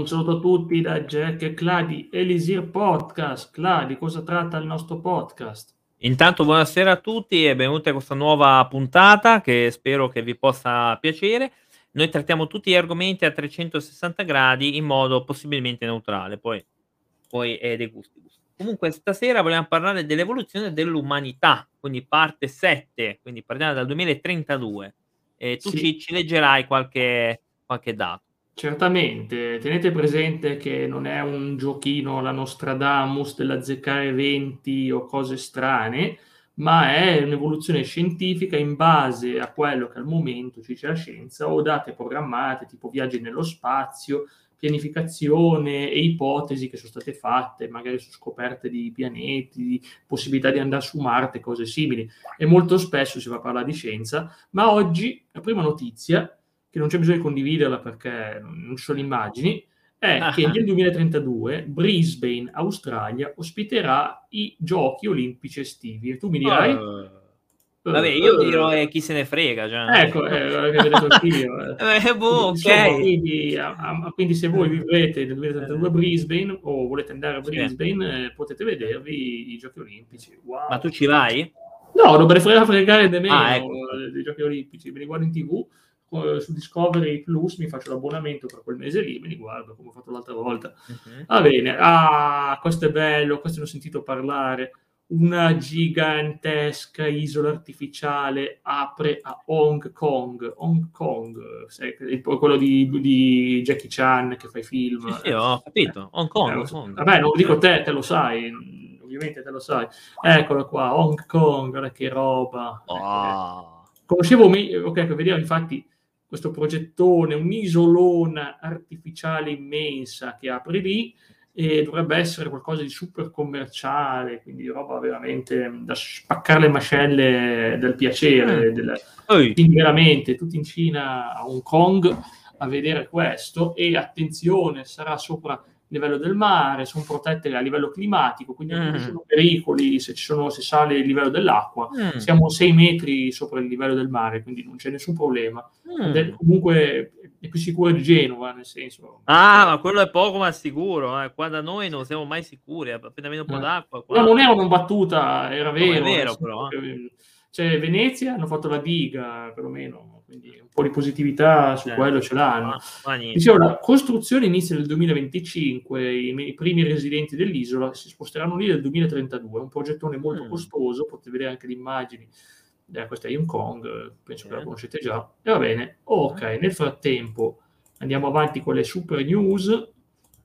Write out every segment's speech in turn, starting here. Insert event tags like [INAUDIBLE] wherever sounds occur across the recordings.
Un saluto a tutti da Jack e Cladi, Elisir Podcast. Cladi, cosa tratta il nostro podcast? Intanto buonasera a tutti e benvenuti a questa nuova puntata che spero che vi possa piacere. Noi trattiamo tutti gli argomenti a 360 gradi in modo possibilmente neutrale, poi, poi è dei gusti. Comunque stasera vogliamo parlare dell'evoluzione dell'umanità, quindi parte 7, quindi partiamo dal 2032. E tu sì. ci, ci leggerai qualche, qualche dato. Certamente, tenete presente che non è un giochino la Nostradamus dell'azzeccare eventi o cose strane, ma è un'evoluzione scientifica in base a quello che al momento ci dice la scienza o date programmate tipo viaggi nello spazio, pianificazione e ipotesi che sono state fatte, magari su scoperte di pianeti, di possibilità di andare su Marte, cose simili. E molto spesso si va a parlare di scienza, ma oggi la prima notizia che non c'è bisogno di condividerla perché non ci sono immagini, è ah. che nel 2032 Brisbane, Australia, ospiterà i giochi olimpici estivi. E tu mi dirai... Uh. Vabbè, io dirò eh, chi se ne frega. Cioè. Ecco, eh, detto anch'io. Eh. [LAUGHS] eh, boh, Insomma, okay. quindi, a, a, quindi, se voi vivrete nel 2032 a Brisbane o volete andare a Brisbane, sì. potete vedervi i giochi olimpici. Wow. Ma tu ci vai? No, non me ne frega fregare nemmeno ah, ecco. dei giochi olimpici, me li guardo in tv eh, su Discovery Plus mi faccio l'abbonamento per quel mese lì, me li guardo come ho fatto l'altra volta. Uh-huh. Va bene, ah, questo è bello, questo ne ho sentito parlare. Una gigantesca isola artificiale apre a Hong Kong. Hong Kong, sai, quello di, di, Jackie Chan che fa i film. Sì, sì ho capito. Hong Kong, eh, Hong Kong. Vabbè, non lo dico te, te lo sai. Ovviamente te lo sai. Eccolo qua, Hong Kong, guarda che roba. Oh. Conoscevo, ok, vediamo infatti questo progettone, un'isolona artificiale immensa che apre lì e dovrebbe essere qualcosa di super commerciale, quindi roba veramente da spaccare le mascelle del piacere, mm. del, veramente tutti in Cina, a Hong Kong a vedere questo e attenzione, sarà sopra livello del mare, sono protette a livello climatico, quindi mm. non ci sono pericoli se, sono, se, sale il livello dell'acqua. Mm. Siamo 6 metri sopra il livello del mare, quindi non c'è nessun problema. Mm. È, comunque è più sicuro di Genova, nel senso. Ah, ma quello è poco ma sicuro. Eh. Qua da noi non siamo mai sicuri, appena viene un po' eh. d'acqua. Qua... No, non era una battuta, era vero. No, è vero, però. Cioè, Venezia hanno fatto la diga, perlomeno quindi un po' di positività su eh, quello ce l'hanno. Dicevo, la costruzione inizia nel 2025, i, i, primi residenti dell'isola si sposteranno lì nel 2032, è un progettone molto mm. costoso, potete vedere anche le immagini, eh, questa è Hong Kong, penso eh. che la conoscete già, e va bene, ok, nel frattempo andiamo avanti con le super news,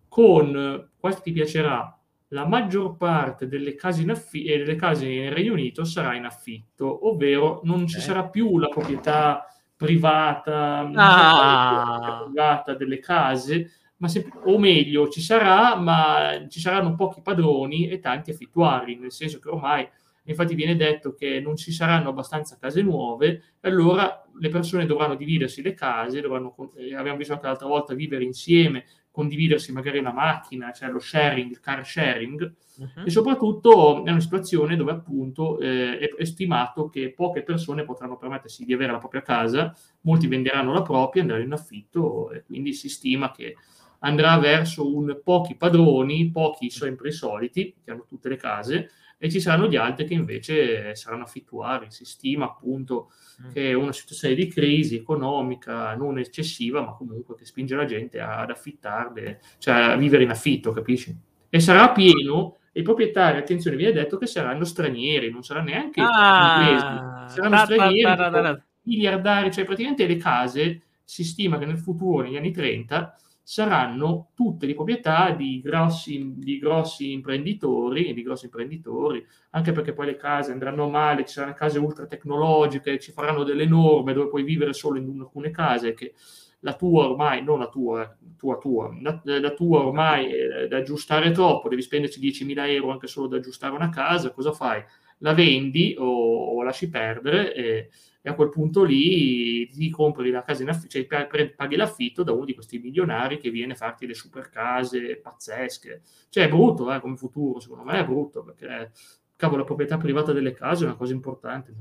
con, questo ti piacerà, la maggior parte delle case, in affi- eh, delle case nel Regno Unito sarà in affitto, ovvero non ci sarà più la proprietà privata, ah. privata delle case, ma se, o meglio, ci sarà, ma ci saranno pochi padroni e tanti affittuari, nel senso che ormai, infatti viene detto che non ci saranno abbastanza case nuove, e allora le persone dovranno dividersi le case, dovranno, eh, abbiamo visto anche l'altra volta, vivere insieme, condividersi magari una macchina, cioè lo sharing, il car sharing, uh-huh. e soprattutto è una situazione dove appunto eh, è, è, stimato che poche persone potranno permettersi di avere la propria casa, molti venderanno la propria, andranno in affitto e quindi si stima che andrà verso un pochi padroni, pochi sempre i soliti, che hanno tutte le case, e ci saranno gli altri che invece saranno affittuari. Si stima appunto mm. che una situazione di crisi economica non eccessiva, ma comunque che spinge la gente ad affittarle, cioè a vivere in affitto, capisci? E sarà pieno e i proprietari, attenzione, viene detto che saranno stranieri, non saranno neanche ah, inglesi, saranno stranieri, miliardari, cioè praticamente le case si stima che nel futuro, negli anni 30, saranno tutte di proprietà di grossi, di grossi imprenditori, di grossi imprenditori, anche perché poi le case andranno male, ci saranno case ultra tecnologiche, ci faranno delle norme dove puoi vivere solo in alcune case che la tua ormai, non la tua, tua, tua, la, la tua ormai è da aggiustare troppo, devi spenderci 10.000 euro anche solo da aggiustare una casa, cosa fai? La vendi o, o lasci perdere e, e a quel punto lì ti compri la casa in affitto, cioè paghi l'affitto da uno di questi milionari che viene a farti le super case pazzesche. Cioè è brutto eh, come futuro, secondo me è brutto, perché cavolo, la proprietà privata delle case è una cosa importante.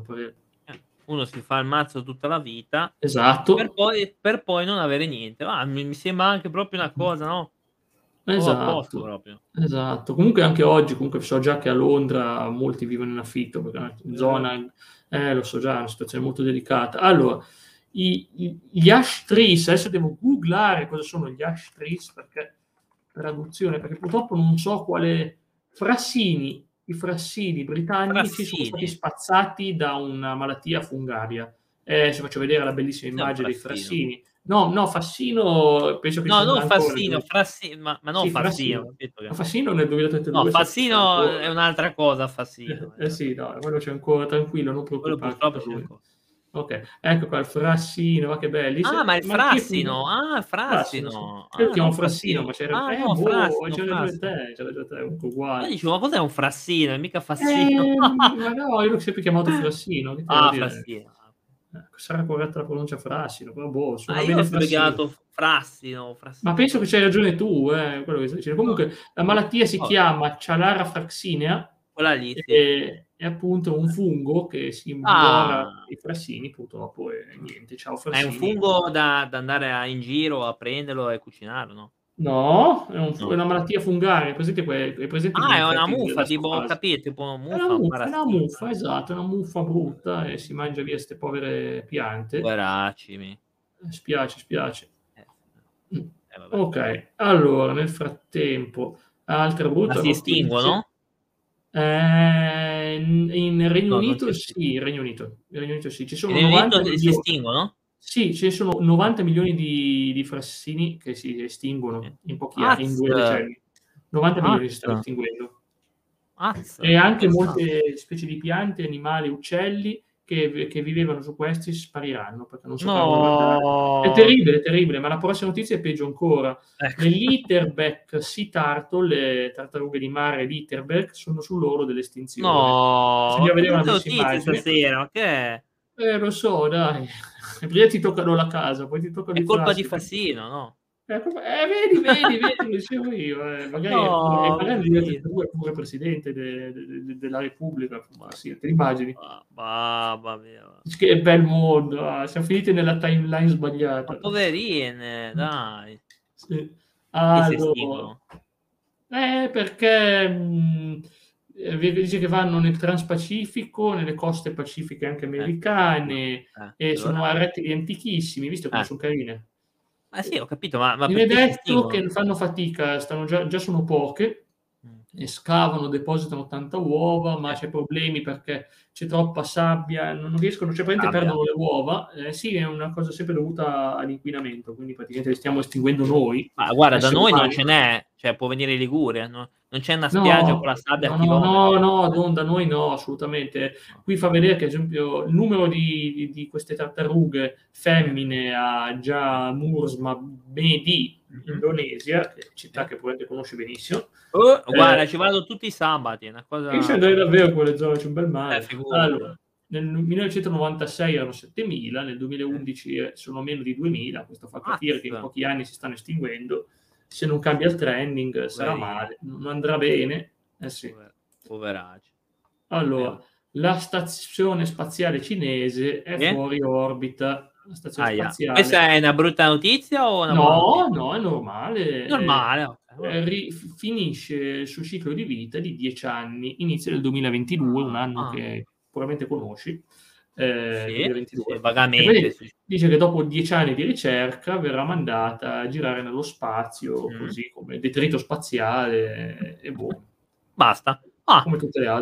uno si fa il mazzo tutta la vita esatto. per poi, per poi non avere niente. Ah, mi, mi, sembra anche proprio una cosa no? Esatto. esatto. Comunque anche oggi comunque so già che a Londra molti vivono in affitto perché è una zona eh, lo so già è una situazione molto delicata allora i, i, gli ash trees adesso devo googlare cosa sono gli ash trees perché traduzione perché purtroppo non so quale frassini i frassini britannici frassini. sono stati spazzati da una malattia fungaria. Eh, se faccio vedere la bellissima immagine dei frassini. No, no, Fassino penso che No, non Fassino, Frassino, ma, ma non sì, Fassino. Fassino. Fassino nel 2032. No, Fassino è un'altra cosa, Fassino. Eh, eh sì, no, quello c'è ancora, tranquillo, non ancora. Ok, ecco qua il frassino, ma che bello. Ah, ma il frassino, ah, il frassino. Io ah, chiamo frassino, ma c'era ah, eh, no, boh, frassino, c'era già te, c'era già te, comunque uguale. Ma dicevo, ma cos'è un frassino? È mica fassino. Eh, ma no, io l'ho sempre chiamato [LAUGHS] frassino. Ah, frassino. Ecco, sarà corretta la pronuncia frassino, però boh, suona ah, bene ho chiamato frassino, frassino. Ma penso che c'hai ragione tu, eh. Comunque, la malattia si oh. chiama Cialara fraxinea. Quella lì, sì. e, è appunto un fungo che si invora ah. i frassini, purtroppo, e niente, ciao frassini. È un fungo da, da andare a, in giro a prenderlo e cucinarlo, no? No, è, un, no. è, una malattia fungaria. È presente, è presente ah, è una muffa, tipo, ho capito, tipo una muffa. È una muffa, una muffa esatto, è una muffa brutta e si mangia via queste povere piante. Poveracimi. Eh, spiace, spiace. Eh. Mm. Eh, ok, allora, nel frattempo, altra brutta... Ma si estinguono? Eh, in Regno no, Unito sì, Regno Unito. In Regno Unito sì. Ci sono in 90 Unito si estinguono? Sì, ci sono 90 milioni di, di frassini che si estinguono in pochi Azza. anni, in due decenni. 90 Azza. milioni si stanno estinguendo. Azza. E anche molte specie di piante, animali, uccelli che, che, vivevano su questi spariranno perché non so no. È terribile, è terribile, ma la prossima notizia è peggio ancora. Ecco. Le Litterbeck Sea Turtle, le tartarughe di mare Litterbeck, sono sull'oro dell'estinzione. No, se vedere una notizia stasera, che Eh, lo so, dai. [LAUGHS] Prima ti toccano la casa, poi ti toccano È colpa di Fassino, no? Eh, vedi, vedi, vedi, dicevo io. Eh. [LAUGHS] Magari, no, eh, magari pure, pure presidente de, de, de, della Repubblica. Ma sì, te immagini? Mamma mia. Che bel mondo. Ah, siamo finiti nella timeline sbagliata. Ma poverine, dai. Sì. Allora, eh, perché mh, mm, dice che vanno nel Transpacifico, nelle coste pacifiche anche americane, eh, eh, e sono a rettili antichissimi, visto come eh. sono carine. Ah sì, ho capito, ma... ma Viene detto che fanno fatica, stanno già, già sono poche, mm. scavano, depositano tanta uova, ma c'è problemi perché c'è troppa sabbia, non riescono, cioè praticamente perdono le uova. Eh, sì, è una cosa sempre dovuta all'inquinamento, quindi praticamente le stiamo estinguendo noi. Ma guarda, da noi umani. non ce n'è, cioè può venire Liguria, no? non c'è una spiaggia no, con la sabbia no, no, no, no, da noi no, assolutamente. Qui fa vedere che, ad esempio, il numero di, di, di queste tartarughe femmine a già Mursma Bedi, in mhm. Indonesia, che città che probabilmente conosci benissimo. Oh, eh, guarda, ci vado tutti i sabati, è una cosa... Io ci andrei davvero a quelle zone, c'è un bel mare. Eh, allora, nel 1996 erano 7.000, nel 2011 sono meno di 2.000, questo fa capire ah, che in pochi anni si stanno estinguendo se non cambia il trending sarà male, non andrà bene. Eh sì. Poveraccio. Allora, la stazione spaziale cinese è eh? fuori orbita. La stazione ah, spaziale. Questa è una brutta notizia o una No, no, è normale. Normale. Okay. Ri- finisce il suo ciclo di vita di 10 anni, inizia nel 2022, un anno ah. che probabilmente conosci eh, sì, 2022. Sì, vagamente. Dice che dopo dieci anni di ricerca verrà mandata a girare nello spazio, mm. così come detrito spaziale e boh. Basta. Ah.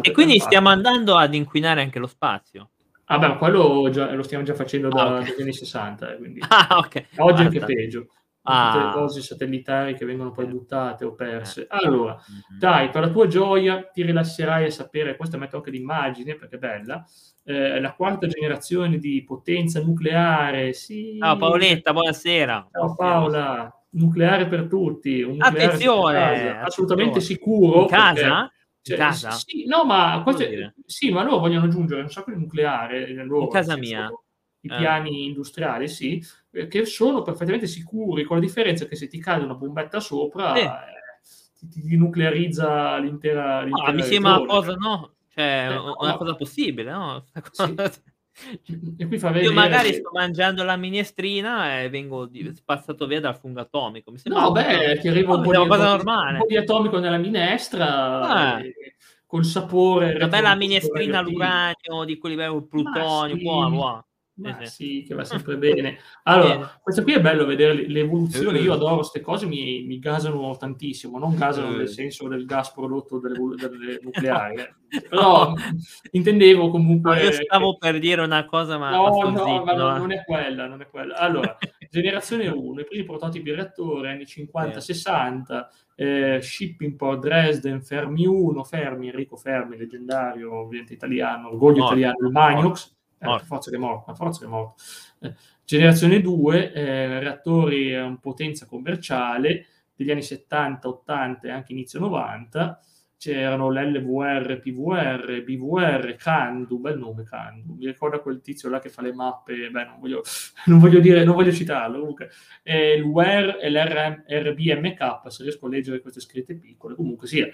E quindi stiamo andando ad inquinare anche lo spazio. Ah, beh, quello già, lo stiamo già facendo da, ah, okay. dagli anni 60, eh, quindi [LAUGHS] ah, okay. oggi è anche peggio. Ah. Tutte le cose satellitari che vengono poi buttate o perse. Eh. Allora, mm-hmm. dai, per la tua gioia ti rilasserai a sapere, questa metto anche l'immagine perché è bella, eh, la quarta generazione di potenza nucleare. Sì. Ciao Paoletta, buonasera. Ciao Paola, nucleare per tutti. attenzione, assolutamente sicuro. In casa? Cioè, in casa? Sì, no, ma, queste, sì, ma loro vogliono aggiungere un sacco di nucleare nel loro, in casa mia. I eh. piani industriali, sì, che sono perfettamente sicuri, con la differenza che se ti cade una bombetta sopra, eh. ti, ti, nuclearizza l'intera, l'intera ah, mi sembra una cosa, no? Cioè, eh, una no, cosa possibile, no? Sì. [LAUGHS] E qui fa vedere... Io magari sto mangiando la minestrina e vengo spazzato via dal fungo atomico. Mi no, beh, ti arriva un, po di, un po' di atomico nella minestra. Ah. E col sapore. La bella minestrina all'uranio di quelli bello plutonio, sì. buono, buono. Ma sì, che va [LAUGHS] sempre bene. Allora, questo qui è bello vedere l'evoluzione. Io adoro queste cose, mi, mi gasano tantissimo. Non gasano nel senso del gas prodotto dalle, dalle [LAUGHS] nucleari, eh. però intendevo comunque. No, io stavo per dire una cosa, ma. No, ma no, zitto, ma no, non è quella, non è quella. Allora, [LAUGHS] generazione 1, i primi prototipi reattori, anni 50-60, eh, Shipping Port Dresden, Fermi 1, Fermi, Enrico Fermi, leggendario, ovviamente italiano, orgoglio italiano, il Magnox eh, forza che è morto, forza che è morto. Eh, generazione 2, eh, reattori a potenza commerciale degli anni 70, 80 e anche inizio 90, c'erano l'LVR, PVR, BVR, Candu, bel nome Candu, mi ricorda quel tizio là che fa le mappe, beh non voglio, [LAUGHS] non voglio, dire, non voglio citarlo, comunque, eh, l'UR e l'RBMK, se riesco a leggere queste scritte piccole, comunque sia,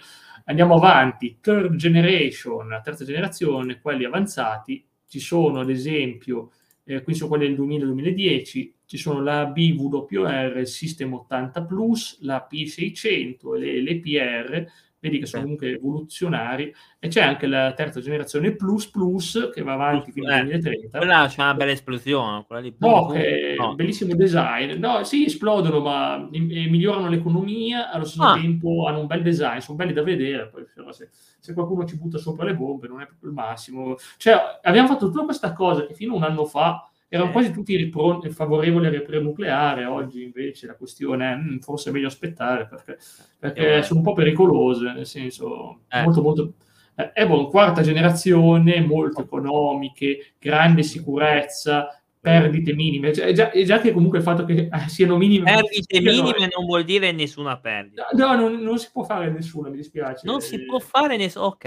andiamo avanti, third generation, terza generazione, quelli avanzati, ci sono ad esempio, eh, qui sono quelli del 2000-2010, ci sono la BWR, System 80 Plus, la P600 e le PR, vedi che sono comunque evoluzionari, e c'è anche la terza generazione Plus Plus che va avanti fino al 2030. Eh, quella c'è una bella esplosione, quella di no, che no. bellissimo design. No, sì, esplodono, ma migliorano l'economia, allo stesso ah. tempo hanno un bel design, sono belli da vedere, poi se, se, qualcuno ci butta sopra le bombe non è proprio il massimo. Cioè, abbiamo fatto tutta questa cosa che fino a un anno fa erano quasi tutti ripro- favorevoli al ripreno nucleare, oggi invece la questione è mh, forse è meglio aspettare perché, perché sono un po' pericolose, nel senso eh. molto molto... Eh, è buon, quarta generazione, molto economiche, grande sicurezza, perdite minime. Cioè, già, già, che comunque il fatto che eh, siano minime. Perdite minime no, non vuol dire nessuna perdita. No, no non, non, si può fare nessuna, mi dispiace. Non si può fare nessuna. Ok.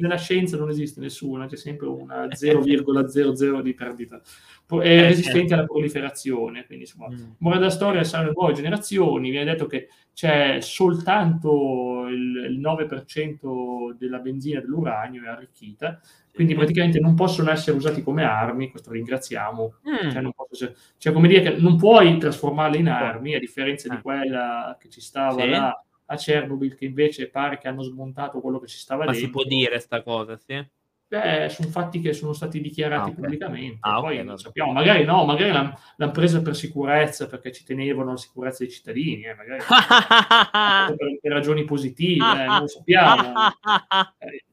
Nella scienza non esiste nessuna, c'è sempre una 0,00 di perdita. È eh, resistente alla proliferazione. Quindi, insomma, mm. morale della storia saranno nuove generazioni. Viene detto che c'è soltanto il, il 9% della benzina dell'uranio è arricchita quindi praticamente non possono essere usati come armi, questo ringraziamo, mm. cioè, essere, cioè, come dire che non puoi trasformarle in armi, a differenza di ah. quella che ci stava sì. là a Chernobyl, che invece pare che hanno smontato quello che ci stava Ma dentro. si può dire sta cosa, sì? Beh, sono fatti che sono stati dichiarati ah, okay. pubblicamente. Ah, Poi okay, non sappiamo, magari no, magari l'hanno, l'hanno, presa per sicurezza perché ci tenevano la sicurezza dei cittadini, eh, magari [LAUGHS] per, per, ragioni positive, eh, non sappiamo. [LAUGHS] Eh,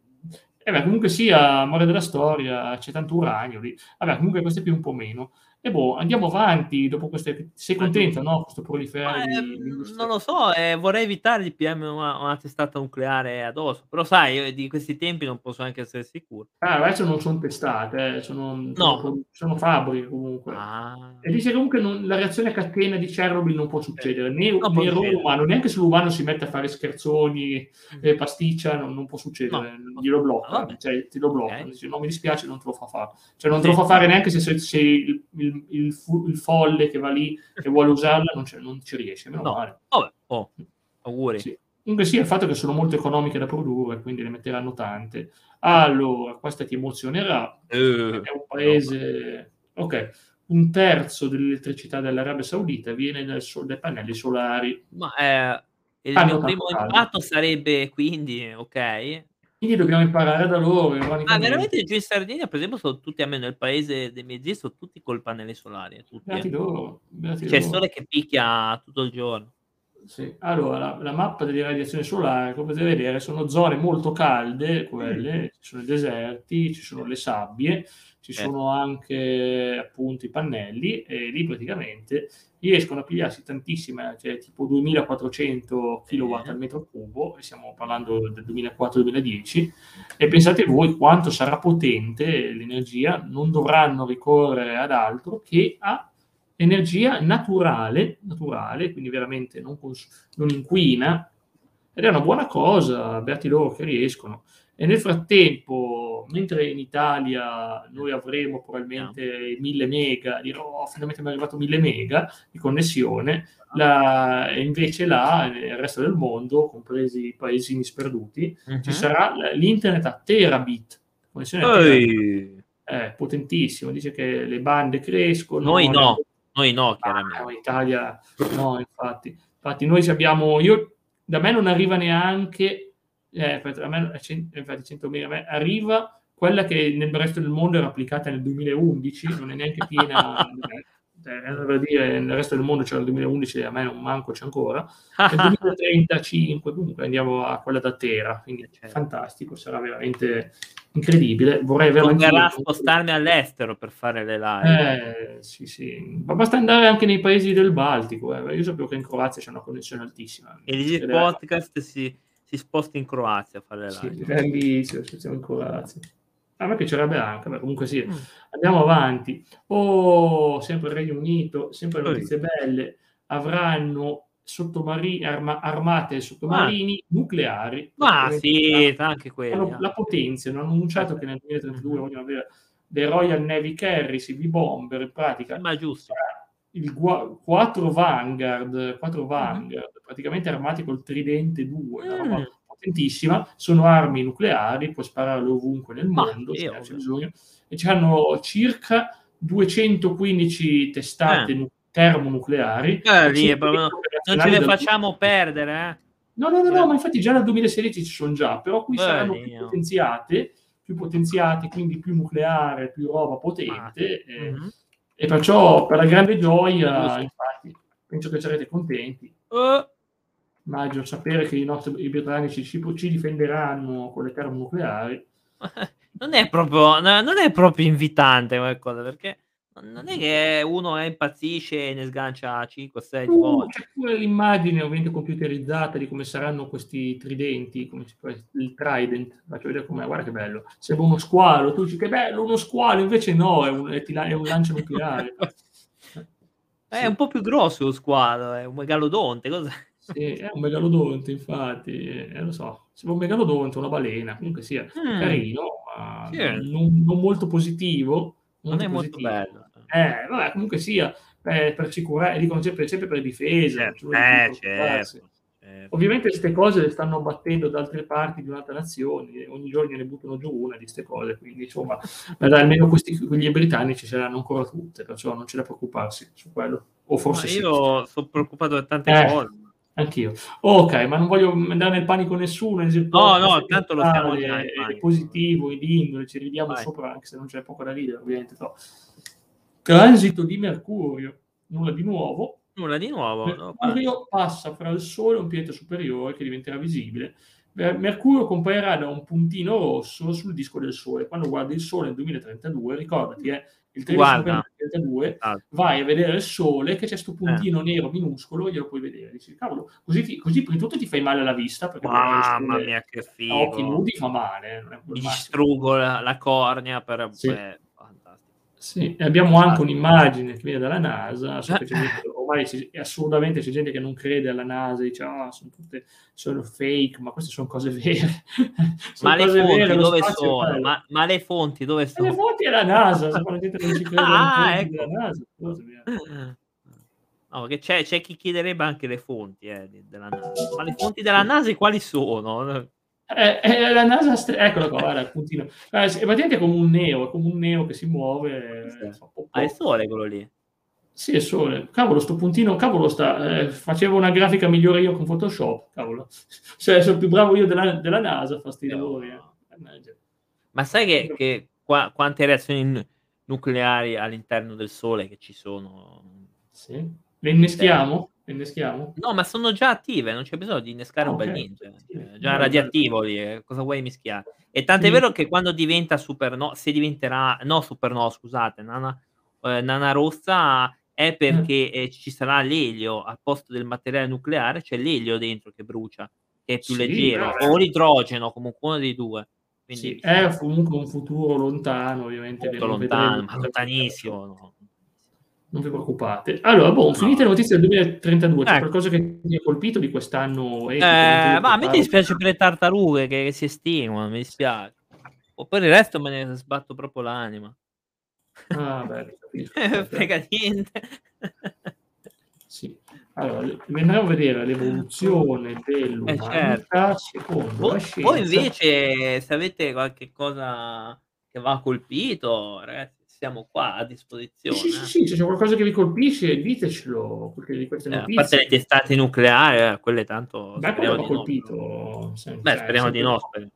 eh beh, comunque sia, amore della storia, c'è tanto uranio lì. Vabbè, comunque questo è più un po' meno. E boh, andiamo avanti dopo queste... Sei contento, no? Questo proliferare eh, Non lo so, eh, vorrei evitare di PM una, una, testata nucleare addosso. Però sai, di questi tempi non posso anche essere sicuro. Ah, adesso non sono testate, eh, sono, no. sono, fabbriche comunque. Ah. E dice comunque non, la reazione a catena di Chernobyl non può succedere, né, no, né l'umano, neanche se l'umano si mette a fare scherzoni mm. e pasticcia, non, non può succedere, no. glielo blocca, ah, cioè ti lo blocca. Okay. Dice, no, mi dispiace, non te lo fa fare. Cioè non te lo fa fare neanche se, se, se il, il il, il, il, folle che va lì e vuole usarla non, non ci riesce. Meno no. male. Vabbè, oh, auguri. Sì. Comunque sì, il fatto che sono molto economiche da produrre, quindi ne metteranno tante. Allora, questa ti emozionerà. Uh, è un paese... No. Ok, un terzo dell'elettricità dell'Arabia Saudita viene dal sol- dai pannelli solari. Ma eh, il mio primo impatto sarebbe quindi, ok, quindi dobbiamo imparare da loro. Ah, veramente giù in Sardegna, per esempio, sono tutti, almeno nel paese dei miei zii, sono tutti col pannelli solari. Tutti, beati eh. loro. C'è il sole che picchia tutto il giorno. Sì. Allora, la, la, mappa delle radiazioni solari, come potete vedere, sono zone molto calde, quelle, mm. ci sono i deserti, ci sono le sabbie, ci eh. sono anche appunto i pannelli e lì praticamente riescono a pigliarsi tantissime, cioè tipo 2400 kW al metro cubo, e stiamo parlando del 2004-2010, e pensate voi quanto sarà potente l'energia, non dovranno ricorrere ad altro che a energia naturale, naturale quindi veramente non, cons- non inquina, ed è una buona cosa, beati loro che riescono. E nel frattempo, mentre in Italia noi avremo probabilmente 1000 mega, dirò oh, finalmente mi è arrivato 1000 mega di connessione, la, invece là, nel resto del mondo, compresi i paesini sperduti, uh-huh. ci mhm. sarà l'internet a terabit. Connessione a terabit. è potentissimo, dice che le bande crescono. Noi no, le... noi no, chiaramente. Ah, in Italia no, infatti. Infatti noi abbiamo, io, da me non arriva neanche, eh, a me, infatti 100.000, a me arriva quella che nel resto del mondo era applicata nel 2011, non è neanche piena, [LAUGHS] eh, per dire, nel resto del mondo c'era il 2011 a me non manco c'è ancora, [LAUGHS] nel 2035 comunque andiamo a quella da Tera, quindi certo. fantastico, sarà veramente incredibile. Vorrei veramente... Toccherà spostarmi all'estero per fare le live. Eh, sì, sì, ma basta andare anche nei paesi del Baltico, eh. io sapevo che in Croazia c'è una connessione altissima. E il podcast si, si, sposta in Croazia a fare le live. Sì, bellissimo, siamo in Croazia. A me piacerebbe anche, ma comunque sì. Mm. Andiamo avanti. Oh, sempre il Regno Unito, sempre notizie belle. Avranno sottomarini, arma, armate sottomarini ah. nucleari. Ma sì, anche quelli. La potenza, hanno annunciato che nel 2032 mm-hmm. vogliono avere dei Royal Navy Carriers, i B-Bomber, in pratica. Ma giusto. Il 4 Vanguard, 4 Vanguard mm. praticamente armati col Tridente 2, mm potentissima, sono armi nucleari, puoi spararle ovunque nel mondo, se c'è bisogno, e hanno circa 215 testate eh. Termonucleari. Eh, lì, non ce le facciamo perdere, eh? No, no, no, no, ma infatti già nel 2016 ci sono già, però qui Beh, saranno più potenziate, più potenziate, quindi più nucleare, più roba potente, ah, e, mm-hmm. e, perciò per la grande gioia, infatti, penso che sarete contenti. Uh immagino sapere che i nostri i britannici ci, ci difenderanno con le termonucleari. [LAUGHS] Non è proprio, non è proprio invitante qualcosa perché non è che uno impazzisce e ne sgancia 5-6 uh, volte. C'è pure l'immagine ovviamente computerizzata di come saranno questi tridenti, come si può, il trident, faccio vedere com'è, guarda che bello, sembra uno squalo, tu dici che bello uno squalo, invece no, è un, è un lancio nucleare. [LAUGHS] è un po' più grosso lo squalo, è un megalodonte, cos'è? Sì, è un megalodonte, infatti, eh, lo so, sembra un megalodonte, una balena, comunque sia mm. carino, ma sì. non, non, molto positivo. Non è molto bello. Eh, vabbè, comunque sia, per, per sicurezza, dicono sempre, sempre per difesa. Certo. Eh, certo, certo. Ovviamente queste cose le stanno abbattendo da altre parti di un'altra nazione, ogni giorno ne buttano giù una di queste cose, quindi insomma, almeno questi, quelli britannici ce l'hanno ancora tutte, perciò non c'è da preoccuparsi su quello. O forse ma io sì. sono preoccupato da tante eh. cose Anch'io. Ok, ma non voglio andare nel panico nessuno. No, no, tanto lo stiamo già È positivo, è di indole, ci ridiamo Vai. sopra anche se non c'è poco da ridere, ovviamente. No. Transito di Mercurio, nulla di nuovo. Nulla di nuovo. Mercurio no, passa fra il Sole e un pianeta superiore che diventerà visibile. Mercurio comparirà da un puntino rosso sul disco del Sole. Quando guardi il Sole nel 2032, ricordati, eh, il telescopio 32, ah. vai a vedere il sole, che c'è questo puntino eh. nero minuscolo, glielo puoi vedere. Dici, cavolo, così, ti, così prima di tutto ti fai male alla vista, perché mamma mia che figo. a occhi nudi fa male. Mi distruggo la, la, cornea per... Sì. Beh, sì, e abbiamo anche un'immagine che viene dalla NASA, gente, ormai si, assurdamente c'è gente che non crede alla NASA, dice oh, sono tutte sono fake, ma queste sono cose vere. [LAUGHS] sono ma, cose le vere dove sono? Ma, ma, le fonti dove sono? le fonti è la NASA, la gente non ci crede [LAUGHS] ah, ecco. NASA. No, che c'è, c'è, chi chiederebbe anche le fonti eh, della NASA. Ma le fonti della NASA quali sono? È, è la NASA, st- eccolo qua, guarda, il puntino. Eh, è praticamente come un neo, è come un neo che si muove. Eh, ah, è sole quello lì. Sì, è sole. Cavolo, sto puntino, cavolo, sta, eh, facevo una grafica migliore io con Photoshop, cavolo. [LAUGHS] Cioè, sono più bravo io della, della NASA a fare sti lavori. Eh. Ma sai che, che qua, quante reazioni nucleari all'interno del Sole che ci sono? Sì. Le inneschiamo? inneschiamo? No, ma sono già attive, non c'è bisogno di innescare ah, un bel niente. Sì. Cioè, già radioattivo lì, eh, cosa vuoi mischiare? E tant'è sì. vero che quando diventa supernova, se diventerà, no supernova, scusate, nana, eh, nana rossa è perché eh. ci sarà l'elio al posto del materiale nucleare, c'è l'elio dentro che brucia, che è più sì, leggero, o l'idrogeno, comunque uno dei due. Quindi, sì, è comunque un futuro lontano, ovviamente. Molto lontano, ma lontanissimo. No? non vi preoccupate. Allora, boh, no. finite le notizie del 2032, c'è ecco. qualcosa che ti ha colpito di quest'anno? Eh, ma a me dispiace per le tartarughe che, che si estinguono, mi dispiace. O per il resto me ne sbatto proprio l'anima. Ah, beh, [LAUGHS] capisco. Frega niente. sì. Allora, andremo a vedere l'evoluzione dell'umanità eh, certo. secondo voi, voi invece, se avete qualche cosa che va colpito, ragazzi siamo qua a disposizione. Sì, sì, sì, se c'è qualcosa che vi colpisce, ditecelo. Di queste eh, a parte le testate nucleari, eh, quelle tanto... Beh, quello va colpito. No. Beh, speriamo di no. Speriamo.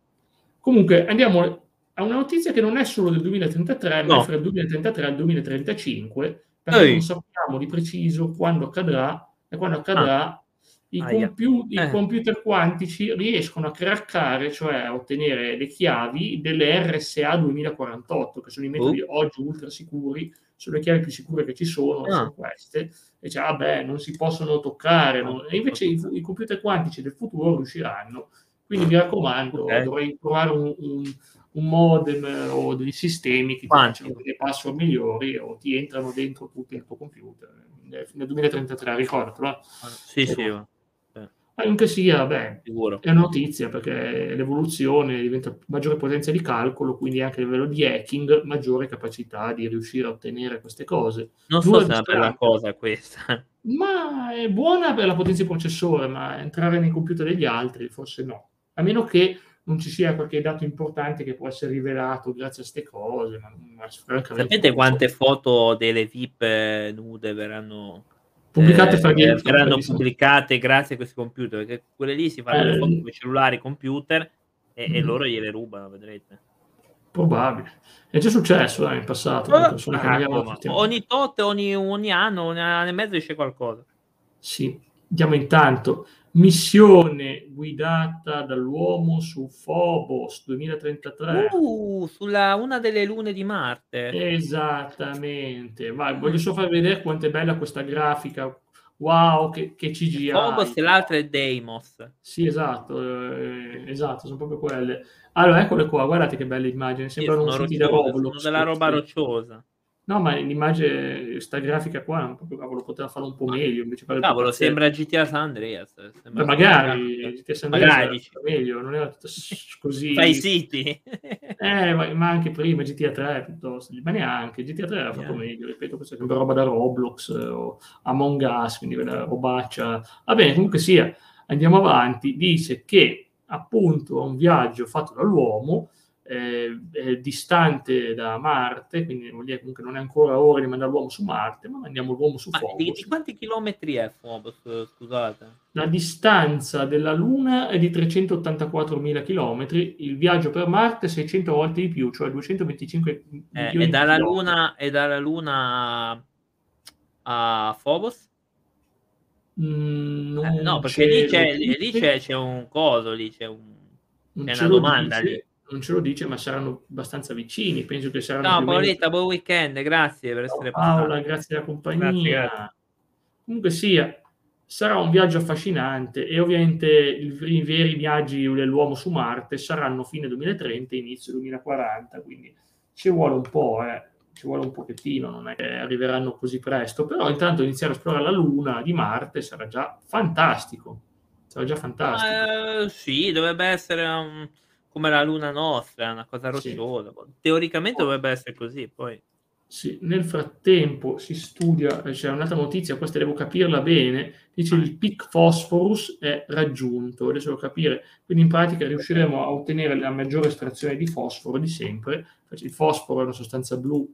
Comunque, andiamo a una notizia che non è solo del 2033, no. ma fra il 2033 e il 2035, perché Ehi. non sappiamo di preciso quando accadrà e quando accadrà ah. I, compiu- eh. i, computer quantici riescono a craccare, cioè a ottenere le chiavi delle RSA 2048, che sono i metodi uh. oggi ultra sicuri, sono le chiavi più sicure che ci sono, ah. sono queste, e cioè, ah non si possono toccare, no? e invece i, i, computer quantici del futuro riusciranno. Quindi mi raccomando, okay. dovrei trovare un, un, un, modem o dei sistemi che ti facciano delle password migliori o ti entrano dentro tutto il tuo computer nel 2033, ricordatelo. Eh. Sì, sì. Anche sia, beh, Sicuro. è una notizia perché l'evoluzione diventa maggiore potenza di calcolo, quindi anche a livello di hacking maggiore capacità di riuscire a ottenere queste cose. Non so se è una bella cosa questa. [LAUGHS] Ma è buona per la potenza di processore, ma entrare nei computer degli altri forse no. A meno che non ci sia qualche dato importante che può essere rivelato grazie a queste cose. Ma, ma Sapete quante foto delle VIP nude verranno pubblicate eh, saranno pubblicate grazie a questi computer perché quelle lì si fanno eh, con i cellulari computer e, mm. e, loro gliele rubano vedrete. Probabile. È già successo eh, in passato oh, ah, ogni tot ogni, ogni anno ogni anno e mezzo esce qualcosa. Sì andiamo intanto missione guidata dall'uomo su Phobos 2033 uh, sulla una delle lune di Marte. Esattamente. Vai, voglio solo far vedere quanto è bella questa grafica. Wow che, che CGI Phobos e l'altra è Deimos. Sì esatto eh, esatto sono proprio quelle. Allora eccole qua guardate che belle immagini sembrano sì, usciti da Roblox. sono della roba rocciosa No, ma l'immagine, sta grafica qua, proprio cavolo, poteva fare un po' meglio. Invece cavolo, sembra GTA San Andreas. Beh, magari GTA San Andreas magari. meglio, non era tutto così. Fai City. eh, ma, ma, anche prima GTA 3 piuttosto, ma neanche, GTA 3 era fatto yeah. meglio, ripeto, questa è sempre roba da Roblox o Among Us, quindi quella robaccia. Va bene, comunque sia, andiamo avanti, dice che appunto un viaggio fatto dall'uomo eh, distante da Marte, quindi vuol dire comunque non è ancora ora di mandare l'uomo su Marte, ma mandiamo l'uomo su Phobos. Di, di, quanti chilometri è Phobos, scusate? La distanza della Luna è di 384.000 chilometri, il viaggio per Marte 600 volte di più, cioè 225 eh, e dalla Luna E dalla Luna a Phobos? Mm, eh, no, perché lì, c'è, lì c'è, c'è, un coso, lì c'è, un, c'è una domanda lì non ce lo dice, ma saranno abbastanza vicini. Penso che saranno. Ciao Paoletta, buon weekend, grazie per essere Paola, grazie della compagnia. Grazie, grazie. Comunque sia, sarà un viaggio affascinante e ovviamente i veri viaggi dell'uomo su Marte saranno fine 2030 inizio 2040, quindi ci vuole un po', eh. ci vuole un pochettino, non è che arriveranno così presto, però intanto iniziare a esplorare la Luna di Marte sarà già fantastico. Sarà già fantastico. Uh, sì, dovrebbe essere un come la luna nostra, una cosa rocciosa. Sì. Teoricamente dovrebbe essere così, poi... Sì, nel frattempo si studia, c'è un'altra notizia, questa devo capirla bene, dice il peak phosphorus è raggiunto, adesso devo capire, quindi in pratica riusciremo a ottenere la maggiore estrazione di fosforo di sempre, il fosforo è una sostanza blu,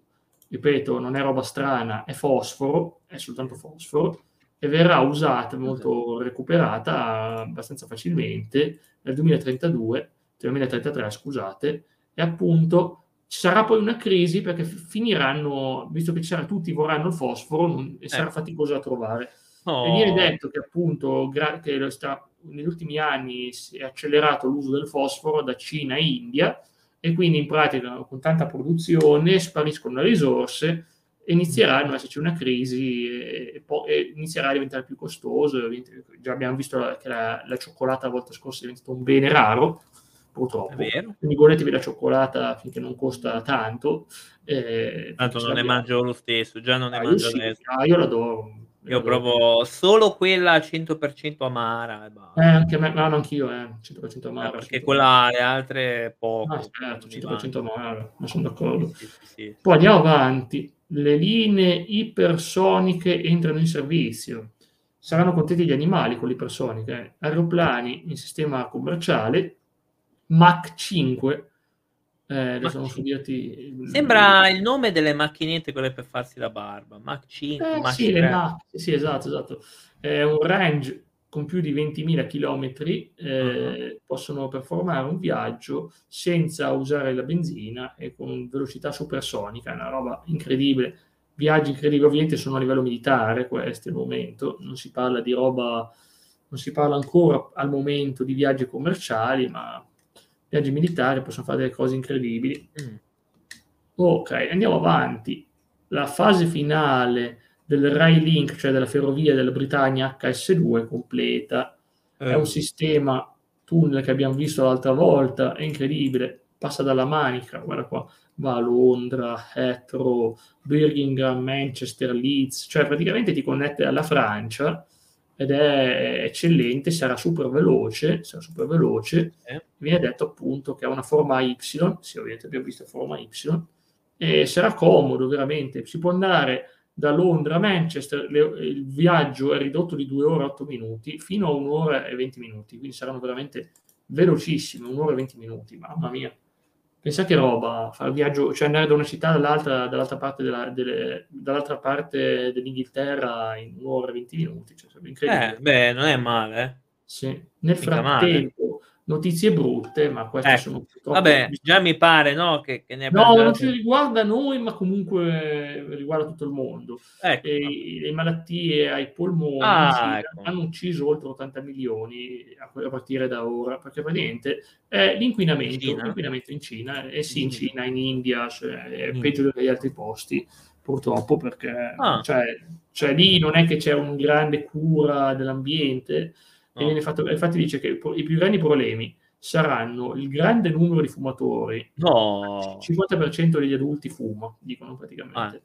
ripeto, non è roba strana, è fosforo, è soltanto fosforo, e verrà usata, molto recuperata abbastanza facilmente nel 2032 2033, scusate, e appunto ci sarà poi una crisi perché finiranno, visto che sarà, tutti vorranno il fosforo non, e sarà eh. faticoso da trovare. Oh. E viene detto che appunto gra- che sta, negli ultimi anni si è accelerato l'uso del fosforo da Cina e India e quindi in pratica con tanta produzione spariscono le risorse e inizieranno ad esserci una crisi e, po- e, inizierà a diventare più costoso. Già abbiamo visto che la, la cioccolata la volta scorsa è diventata un bene raro purtroppo. Quindi godetevi la cioccolata finché non costa tanto. Eh, Tanto non ne mangio lo stesso, già non ne ah, mangio sì, adesso. Ah, io l'adoro. Io provo solo quella 100% amara. Eh, anche me, no, anch'io, eh, 100% amara. Eh, perché 100%. quella, le altre poco. Ah, certo, 100% amara, ma sono d'accordo. Sì, sì, Poi andiamo avanti. Le linee ipersoniche entrano in servizio. Saranno contenti gli animali con l'ipersoniche. Eh. Aeroplani in sistema commerciale Mach 5 eh, Eh, adesso non so dirti... Sembra il nome delle macchinette, quelle per farsi la barba. Mach 5, eh, Mach sì, 3. Mac, sì, esatto, esatto. È un range con più di 20.000 km eh, uh-huh. possono performare un viaggio senza usare la benzina e con velocità supersonica, una roba incredibile. Viaggi incredibili, ovviamente sono a livello militare questi al momento, non si parla di roba, non si parla ancora al momento di viaggi commerciali, ma viaggi militari possono fare delle cose incredibili. Mm. Ok, andiamo avanti. La fase finale del Rai Link, cioè della ferrovia della Britannia HS2, completa. Eh. È un sistema tunnel che abbiamo visto l'altra volta, è incredibile. Passa dalla Manica, guarda qua, va a Londra, Heathrow, Birmingham, Manchester, Leeds, cioè praticamente ti connette alla Francia ed è eccellente, sarà super veloce, sarà super veloce. Eh. Viene detto appunto che ha una forma Y, sì, ovviamente abbiamo visto forma Y, e sarà comodo veramente. Si può andare da Londra a Manchester, le, il viaggio è ridotto di 2 ore e 8 minuti fino a un'ora e 20 minuti, quindi saranno veramente velocissime, un'ora e 20 minuti, mamma mia. Pensa che roba, fare viaggio, cioè andare da una città all'altra, dall'altra parte, della, delle, dall'altra parte dell'Inghilterra in un'ora e 20 minuti. Cioè, incredibile. Eh, beh, non è male. Eh. Sì. Nel Mica frattempo, male notizie brutte, ma queste ecco. sono purtroppo... Vabbè, già mi pare no, che, che ne No, non ci riguarda noi, ma comunque riguarda tutto il mondo. Ecco. E, le malattie ai polmoni ah, ecco. hanno ucciso oltre 80 milioni a, partire da ora, perché praticamente è l'inquinamento, in l'inquinamento in Cina, e sì, in. Cina, in India, cioè, è mm. peggio degli altri posti, purtroppo, perché ah. cioè, cioè, lì non è che c'è una grande cura dell'ambiente, No. E fatto, infatti dice che i più grandi problemi saranno il grande numero di fumatori, no. il 50% degli adulti fuma, dicono praticamente, ah.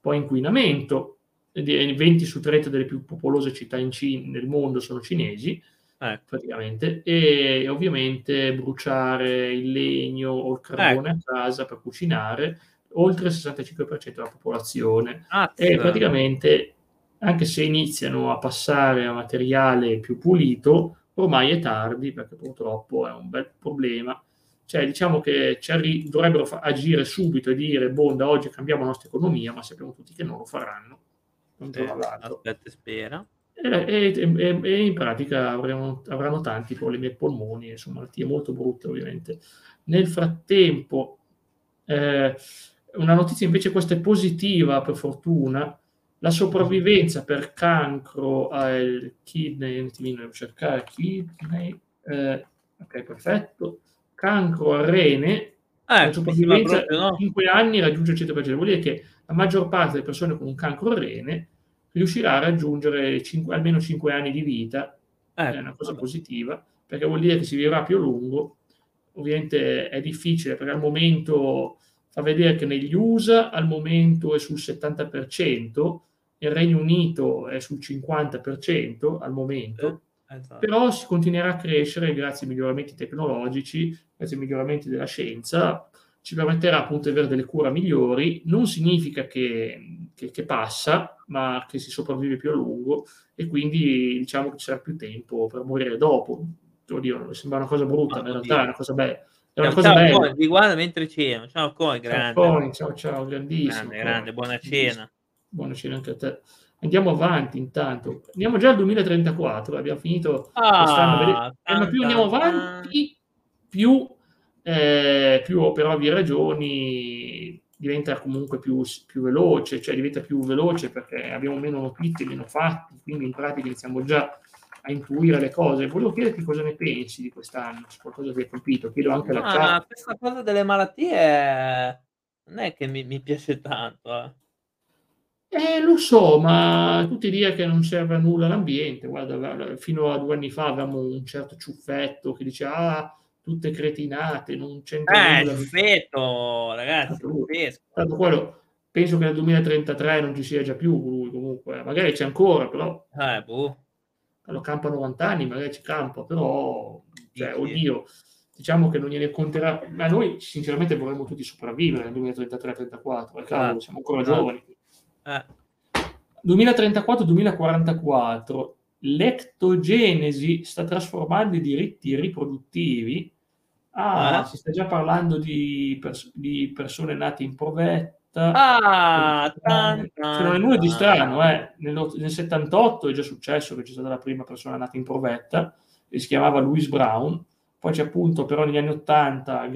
poi inquinamento, 20 su 30 delle più popolose città Cina, nel mondo sono cinesi, eh. praticamente, e ovviamente bruciare il legno o il carbone eh. a casa per cucinare, oltre il 65% della popolazione. Ah, e praticamente anche se iniziano a passare a materiale più pulito, ormai è tardi perché purtroppo è un bel problema. Cioè, diciamo che arri- dovrebbero fa- agire subito e dire, boh, da oggi cambiamo la nostra economia, ma sappiamo tutti che non lo faranno. Non eh, aspetta spera. E, e, e, e, in pratica avremo, avranno tanti problemi ai polmoni, insomma, malattie molto brutte ovviamente. Nel frattempo, eh, una notizia invece questa è positiva per fortuna, la sopravvivenza per cancro al kidney, devo cercare kidney, eh, ok perfetto, cancro al rene, eh, la sopravvivenza proprio, no? in 5 anni raggiunge il 100%, vuol dire che la maggior parte delle persone con un cancro al rene riuscirà a raggiungere 5, almeno 5 anni di vita, eh, è una cosa vabbè. positiva, perché vuol dire che si vivrà più a lungo, ovviamente è difficile perché al momento fa vedere che negli USA al momento è sul 70%, il Regno Unito è sul 50% al momento, eh, esatto. però si continuerà a crescere grazie ai miglioramenti tecnologici, grazie ai miglioramenti della scienza, ci permetterà appunto di avere delle cure migliori, non significa che, che, che passa, ma che si sopravvive più a lungo e quindi diciamo che ci sarà più tempo per morire dopo. Oddio, sembra una cosa brutta, ma in realtà è una cosa bella è una cosa ciao, bella. Vi guarda mentre cena. Ciao, Coi, grande. Ciao, Coi, ciao, ciao, grandissimo. Grande, grande, buona cena. Buona cena anche a te. Andiamo avanti intanto. Andiamo già al 2034, abbiamo finito ah, quest'anno. Eh, ma più andiamo avanti, più, eh, più per ovvie ragioni diventa comunque più, più, veloce, cioè diventa più veloce perché abbiamo meno notizie, meno fatti, quindi in pratica iniziamo già a intuire le cose. Volevo chiederti cosa ne pensi di quest'anno, se qualcosa ti ha colpito. Chiedo anche la chat. Questa cosa delle malattie non è che mi, mi piace tanto. Eh. Eh, lo so, ma tutti dire che non serve a nulla l'ambiente. Guarda, fino a due anni fa avevamo un certo ciuffetto che diceva ah, tutte cretinate, non c'entra eh, nulla. Eh, ciuffetto, ragazzi, tanto quello, penso che nel 2033 non ci sia già più lui comunque. Magari c'è ancora, però... Eh, boh lo campa 90 anni, magari ci campa, però, cioè, oddio, diciamo che non gliene conterà, ma noi sinceramente vorremmo tutti sopravvivere nel 2033-34, cavolo, siamo ancora giovani. Eh. 2034-2044, l'ectogenesi sta trasformando i diritti riproduttivi Ah, eh? si sta già parlando di, pers- di persone nate in provetta. Ah, tan, tan, non è nulla di strano, eh. nel, nel 78 è già successo che c'è stata la prima persona nata in provetta, e si chiamava Louis Brown. Poi c'è appunto, però negli anni 80,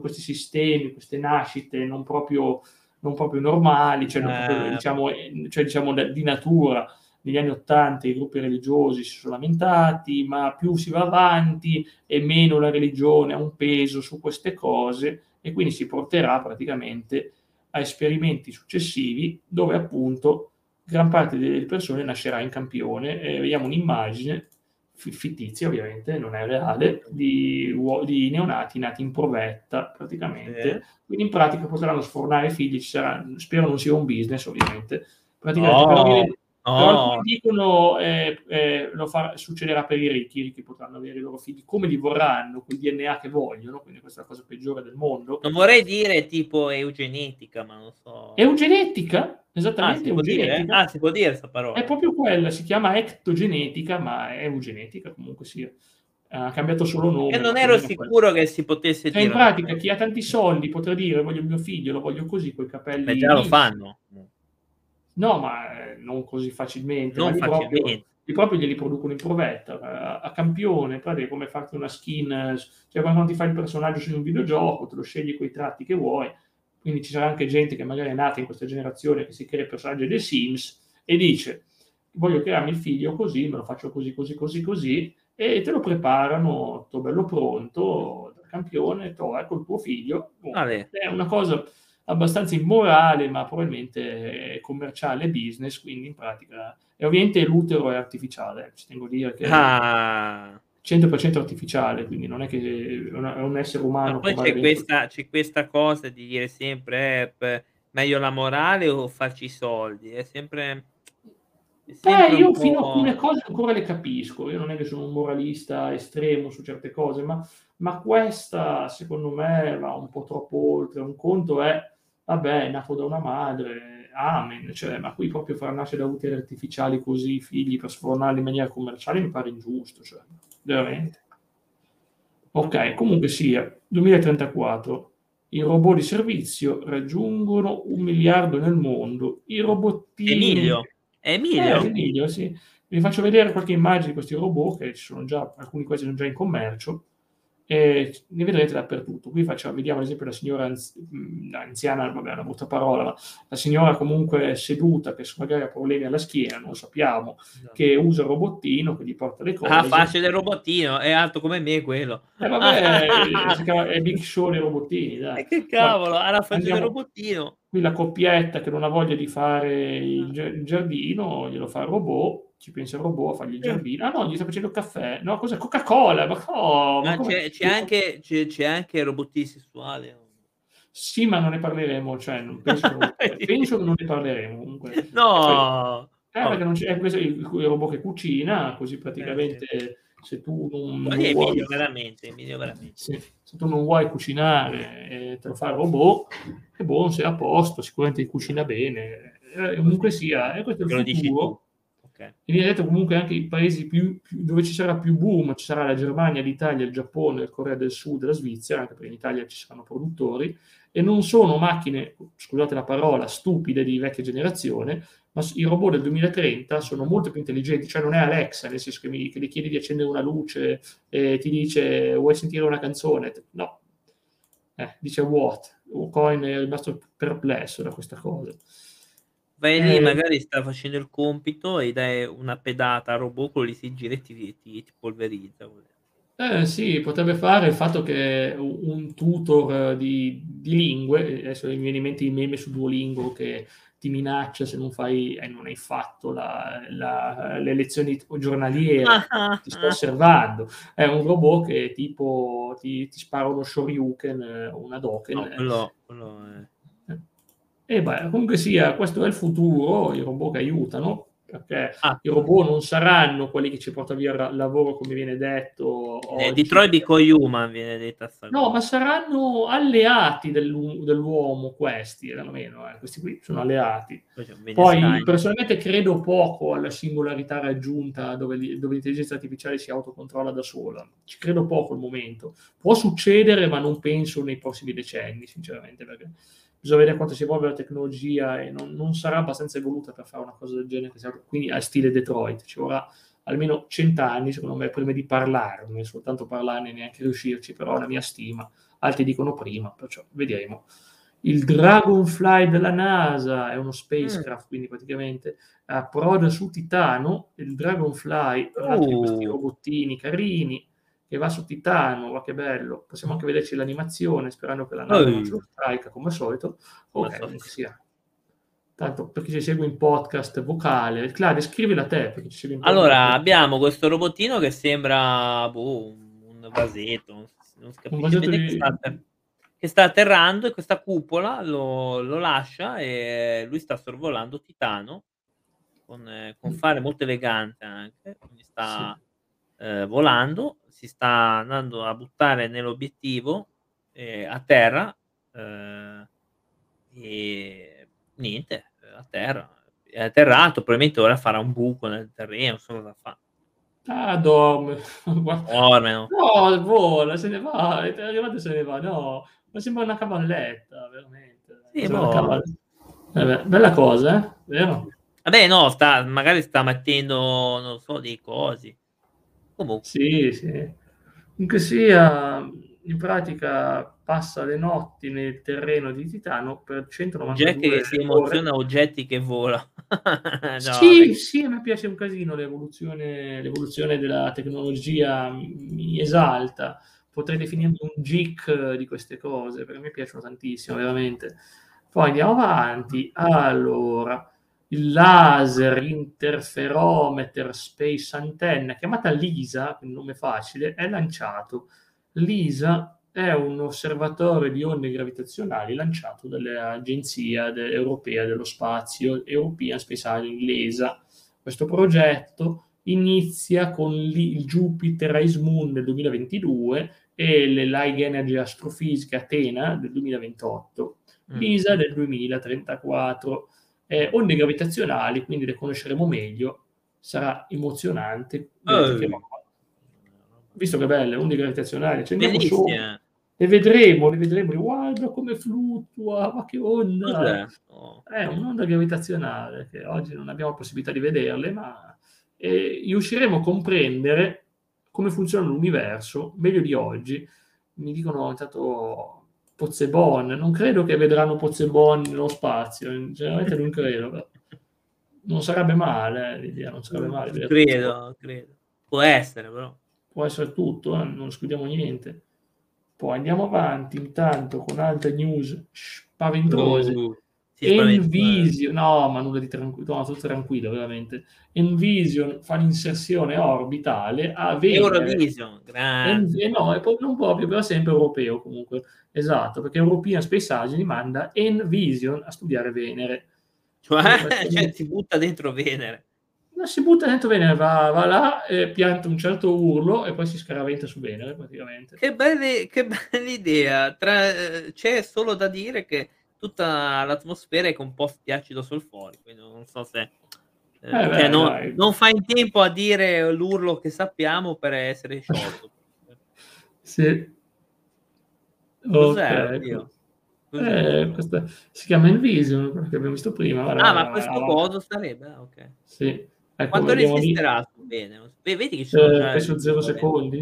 questi sistemi, queste nascite non proprio, non proprio normali, cioè, eh. proprio, diciamo, cioè diciamo di natura negli anni Ottanta i gruppi religiosi si sono lamentati, ma più si va avanti e meno la religione ha un peso su queste cose e quindi si porterà praticamente a esperimenti successivi dove appunto gran parte delle persone nascerà in campione e vediamo un'immagine fittizia ovviamente, non è reale, di, di neonati nati in provetta praticamente. Eh. Quindi in pratica potranno sfornare figli, ci sarà, spero non sia un business ovviamente, praticamente oh. Avere Oh. dicono eh, eh, lo fa, succederà per i ricchi, i ricchi potranno avere i loro figli come li vorranno, quel DNA che vogliono, quindi questa è la cosa peggiore del mondo. Non vorrei dire tipo eugenetica, ma non so. Eugenetica? Esattamente, ah, si eugenetica. Ah, si può dire questa parola. È proprio quella, si chiama ectogenetica, ma è eugenetica comunque sia. Ha cambiato solo nome. E non ero sicuro quello. che si potesse cioè, dire. In pratica, chi ha tanti soldi potrà dire voglio mio figlio, lo voglio così, con i capelli. Beh, già lo fanno. No, ma eh, non così facilmente. Non facilmente. Proprio, li proprio glieli producono in provetta a, a campione, praticamente come farti una skin, cioè quando ti fai il personaggio su un videogioco, te lo scegli quei tratti che vuoi. Quindi ci sarà anche gente che magari è nata in questa generazione che si crea il personaggio dei Sims e dice voglio crearmi il figlio così, me lo faccio così, così, così, così, e te lo preparano, tutto bello pronto, dal campione, to, ecco il tuo figlio. Boh, è una cosa abbastanza immorale, ma probabilmente commerciale business, quindi in pratica... E ovviamente l'utero è artificiale, ci tengo a dire che... Ah. 100% artificiale, quindi non è che è un essere umano. Ma poi c'è questa, c'è questa, cosa di dire sempre eh, meglio la morale o farci i soldi, è sempre... Beh, io fino a alcune cose ancora le capisco, io non è che sono un moralista estremo su certe cose, ma, ma questa secondo me va un po' troppo oltre. Un conto è vabbè, è nato da una madre, amen, cioè, ma qui proprio far nascere da utili artificiali così figli per sfornarli in maniera commerciale mi pare ingiusto, cioè, veramente. Ok, comunque sia, 2034, i robot di servizio raggiungono un miliardo nel mondo, i robottini... Emilio, Emilio. Eh, Emilio, sì. Vi faccio vedere qualche immagine di questi robot, che ci sono già, alcuni quasi sono già in commercio, e ne vedrete dappertutto. Qui facciamo, vediamo ad esempio la signora anzi, anziana, vabbè, è una brutta parola, ma la signora comunque seduta, che magari ha problemi alla schiena, non lo sappiamo, no. che usa il robottino, che gli porta le cose. Ah, facile del robottino, è alto come me quello. Eh, vabbè, [LAUGHS] si chiama, è Big Show dei robottini, dai. E che cavolo, ha la faccia del robottino. Qui la coppietta che non ha voglia di fare il giardino, glielo fa il robot ci pensa il robot a fargli il giardino. Ah no, gli sta facendo il caffè. No, cos'è? Coca-Cola. Ma, oh, ma, ma c'è, c'è, anche, c'è, c'è anche il robottino sessuale. Sì, ma non ne parleremo. Cioè, non penso, [LAUGHS] penso che non ne parleremo. Comunque. No! Poi, eh, perché non c'è, è questo il, il, robot che cucina, così praticamente eh, se tu non, non è vuoi... Emilio veramente, Emilio veramente. Sì, se tu non vuoi cucinare e te lo fa il robot, è buono, sei a posto, sicuramente cucina bene. Eh, comunque sia, e questo è il futuro Okay. Viene detto comunque anche i paesi più, più, dove ci sarà più boom, ci sarà la Germania, l'Italia, il Giappone, il Corea del Sud, la Svizzera, anche perché in Italia ci saranno produttori, e non sono macchine, scusate la parola, stupide di vecchia generazione, ma i robot del 2030 sono molto più intelligenti, cioè non è Alexa, nel senso che, mi, che gli chiedi di accendere una luce e ti dice vuoi sentire una canzone? No, eh, dice what? Coin è rimasto perplesso da questa cosa. Vai lì, eh, magari sta facendo il compito e dai una pedata al robot, quello lì si gira e ti, ti, ti polverizza. Eh sì, potrebbe fare il fatto che un tutor di, di lingue, adesso mi viene in mente il meme su Duolingo che ti minaccia se non fai eh, non hai fatto la, la, le lezioni giornaliere, ti sto osservando. È un robot che tipo ti, ti spara uno shoryuken, una doken. No, quello, quello è e beh, comunque sia, questo è il futuro, i robot che aiutano, perché ah. i robot non saranno quelli che ci portano via il lavoro, come viene detto. Eh, Detroit Become Human viene detta. No, ma saranno alleati dell'u- dell'uomo questi, almeno, eh. questi qui sono alleati. Poi, Poi personalmente credo poco alla singolarità raggiunta dove, dove, l'intelligenza artificiale si autocontrolla da sola. Ci credo poco al momento. Può succedere, ma non penso nei prossimi decenni, sinceramente, perché bisogna vedere quanto si evolve la tecnologia e non, non sarà abbastanza evoluta per fare una cosa del genere, quindi a stile Detroit, ci vorrà almeno cent'anni, secondo me, prima di è soltanto parlarne e neanche riuscirci, però la mia stima, altri dicono prima, perciò vedremo. Il Dragonfly della NASA è uno spacecraft, mm. quindi praticamente approda su Titano, il Dragonfly, uh. altri questi robottini carini, che va su Titano, ma che bello, possiamo anche vederci l'animazione, sperando che la nave non ce lo strike come al solito, ok, comunque sia. Tanto per chi ci segue in podcast vocale, Claudio, scrivila a te. Perché ci segue in allora, abbiamo questo robottino che sembra boh, un vasetto, non si capisce vasetto di... che, sta che, sta atterrando e questa cupola lo, lo lascia e lui sta sorvolando Titano con, eh, con mm. fare molto elegante anche, quindi sta sì. Eh, volando si sta andando a buttare nell'obiettivo eh, a terra eh, e niente, a terra. È atterrato, probabilmente ora farà un buco nel terreno, so cosa fa. Ah, dorme. [LAUGHS] Dorme, no? No, vola, se ne va, è arrivato se ne va, no. Ma sembra una cavalletta, veramente. Sì, cavalletta. Eh bella cosa, eh? Vero? Vabbè, no, sta, magari sta mettendo, non so, dei cosi. Comunque. Sì, sì. Comunque sia, in pratica passa le notti nel terreno di Titano per 192 Jack che si emoziona a oggetti che vola. [LAUGHS] no, sì, perché... sì, a me piace un casino l'evoluzione, l'evoluzione della tecnologia, mi esalta. Potrei definirmi un geek di queste cose, perché me piacciono tantissimo, veramente. Poi andiamo avanti. Allora, il laser interferometer space antenna, chiamata LISA, un nome facile, è lanciato. LISA è un osservatorio di onde gravitazionali lanciato dall'Agenzia de- Europea dello Spazio, European Space Agency, l'ESA. Questo progetto inizia con il Jupiter Ice Moon del 2022 e le Light Energy Astrofisiche Atena del 2028, mm. l'ISA del 2034 eh, onde gravitazionali, quindi le conosceremo meglio, sarà emozionante. Oh. Visto che belle, onde gravitazionali, ce ne sopra. Le vedremo, le vedremo, guarda come fluttua, ma che onda! Oh. È un'onda gravitazionale che oggi non abbiamo possibilità di vederle, ma eh, riusciremo a comprendere come funziona l'universo meglio di oggi. Mi dicono intanto Pozzebon. Non credo che vedranno Pozzebon nello spazio, generalmente non credo. Non sarebbe male, l'idea non sarebbe male. Credo, credo. Può essere, però. Può essere tutto, eh? non escludiamo niente. Poi andiamo avanti intanto con altre news spaventose. Uh, Envision, no, ma nulla di tranquillo, no, tutto tranquillo, veramente. Envision fa l'inserzione orbitale a Venere. Eurovision, grande. En- no, non proprio, però sempre europeo comunque. Esatto, perché European Space Agency manda Envision a studiare Venere. Cioè, cioè si butta dentro Venere. No, si butta dentro Venere, va, va là, e pianta un certo urlo e poi si scaraventa su Venere praticamente. Che, belle, che bella idea. Tra, eh, c'è solo da dire che tutta l'atmosfera è composta di acido solforico, quindi non so se... Eh, eh beh, non, non, fa in tempo a dire l'urlo che sappiamo per essere sciolto. sì. Cos'è? Okay. Eh, questa, si chiama Envision, perché abbiamo visto prima. Ah, ma questo guarda. coso sarebbe? Ah, ok. Sì. Ecco, Quanto resisterà? Bene. Vedi che ci sono eh, penso zero secondi.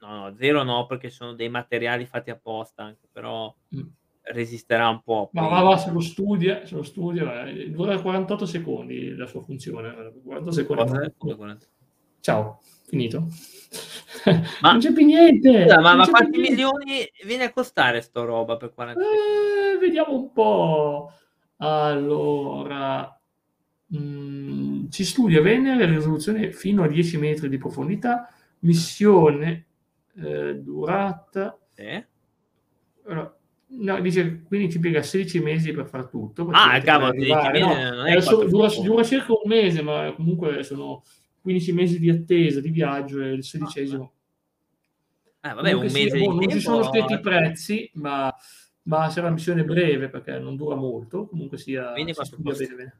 No, no, zero no, perché sono dei materiali fatti apposta, anche, però... Mm resisterà un po'. Ma va, va, se lo studia, se lo studia eh, dura 48 secondi la sua funzione. 48 secondi. Ciao, finito. Ma, non c'è più niente. Scusa, ma, ma quanti milioni viene a costare sto roba per 40 eh, Vediamo un po'. Allora, mh, mm, si studia Venere, risoluzione fino a 10 metri di profondità, missione eh, durata... Eh? Allora, No, dice quindi ci piega 16 mesi per fare tutto. Ah, cavolo, 16 mesi no, non è so, dura, dura, circa un mese, ma comunque sono 15 mesi di attesa, di viaggio e il sedicesimo. Ah, vabbè, un mese sì, oh, Non ci sono scritti i prezzi, ma, ma sarà una missione breve perché non dura molto. Comunque sia... Bene, bene.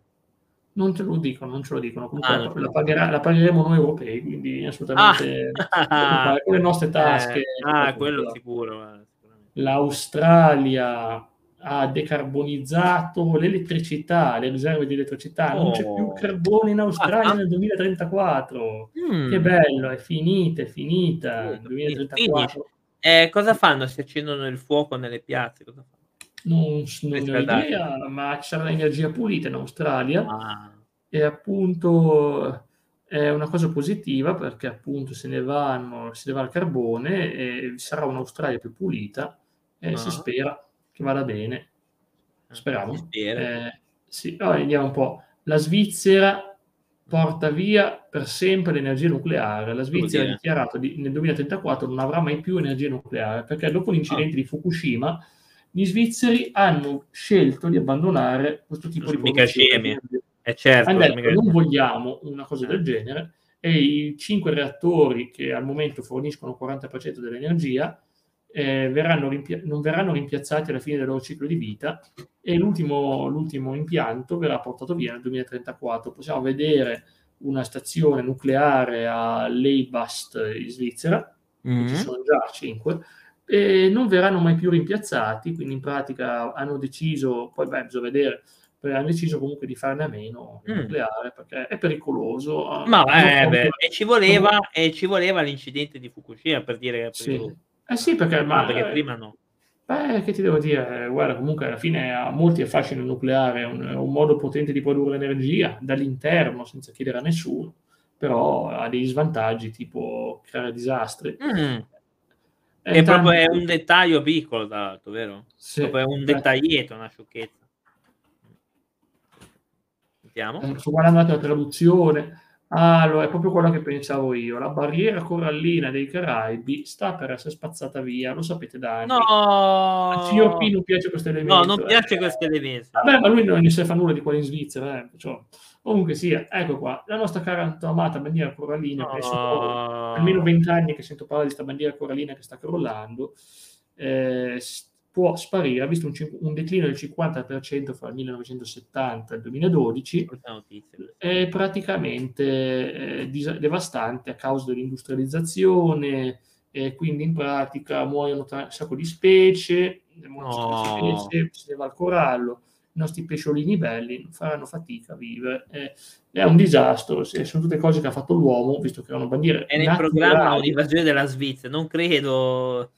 Non te lo dicono, non ce lo dicono. Comunque ah, la, pagherà, la, pagheremo noi europei, quindi assolutamente ah. con le nostre [LAUGHS] tasche. Eh, ah, quello sicuro. Eh l'Australia ha decarbonizzato l'elettricità, le riserve di elettricità, non c'è più oh. carbone in Australia ah, nel 2034. Mm. Che bello, è finita, è finita. Nel 2034. Eh, cosa fanno? Si accendono il fuoco nelle piazze? Cosa fanno? Non, non ho idea, ma ci sarà energia pulita in Australia ah. e appunto è una cosa positiva perché appunto se ne vanno, se ne va il carbone e sarà un'Australia più pulita e uh-huh. si spera che vada bene. Eh, Speriamo. Eh, sì. allora, vediamo un po'. La Svizzera porta via per sempre l'energia nucleare. La Svizzera ha dichiarato di, nel 2034 non avrà mai più energia nucleare perché dopo l'incidente oh. di Fukushima gli svizzeri hanno scelto di abbandonare questo tipo di produzione. Eh certo, hanno detto, non vogliamo una cosa del genere e i cinque reattori che al momento forniscono il 40% dell'energia eh, verranno rimpia- non verranno rimpiazzati alla fine del loro ciclo di vita e l'ultimo, l'ultimo impianto verrà portato via nel 2034. Possiamo vedere una stazione nucleare a Leibast in Svizzera, mm-hmm. ci sono già cinque, e non verranno mai più rimpiazzati, quindi in pratica hanno deciso, poi beh, bisogna vedere, hanno deciso comunque di farne a meno il mm. nucleare perché è pericoloso. Ma eh, beh, e, ci voleva, e ci voleva l'incidente di Fukushima per dire che è pericoloso. Sì. Eh sì, perché, ma, no, perché prima no. Beh, che ti devo dire? Guarda, comunque alla fine ha molti affascini il nucleare, è un, è un, modo potente di produrre energia dall'interno senza chiedere a nessuno, però ha dei svantaggi tipo creare disastri. Mm. È, è proprio è un dettaglio piccolo, tra l'altro, vero? Sì, proprio è un dettaglietto, una sciocchezza. Sentiamo. Eh, sto guardando la traduzione. Ah, lo è proprio quello che pensavo io. La barriera corallina dei Caraibi sta per essere spazzata via, lo sapete da anni. No, a signor P non piace questo elemento. No, non piace eh. questo elemento. Vabbè, ma lui non ne sa fa nulla di qua in Svizzera. Eh. Cioè, comunque sia, ecco qua, la nostra cara amata bandiera corallina, no. sono almeno vent'anni che sento parlare di questa bandiera corallina che sta crollando. Eh, può sparire, ha visto un, un, declino del 50% fra il 1970 e il 2012, è praticamente eh, dis- devastante a causa dell'industrializzazione, e quindi in pratica muoiono un sacco di specie, no. specie, se ne va il corallo, i nostri pesciolini belli faranno fatica a vivere. Eh, è un disastro, sono tutte cose che ha fatto l'uomo, visto che erano bandiere. È nel programma un'invasione della Svizzera, non credo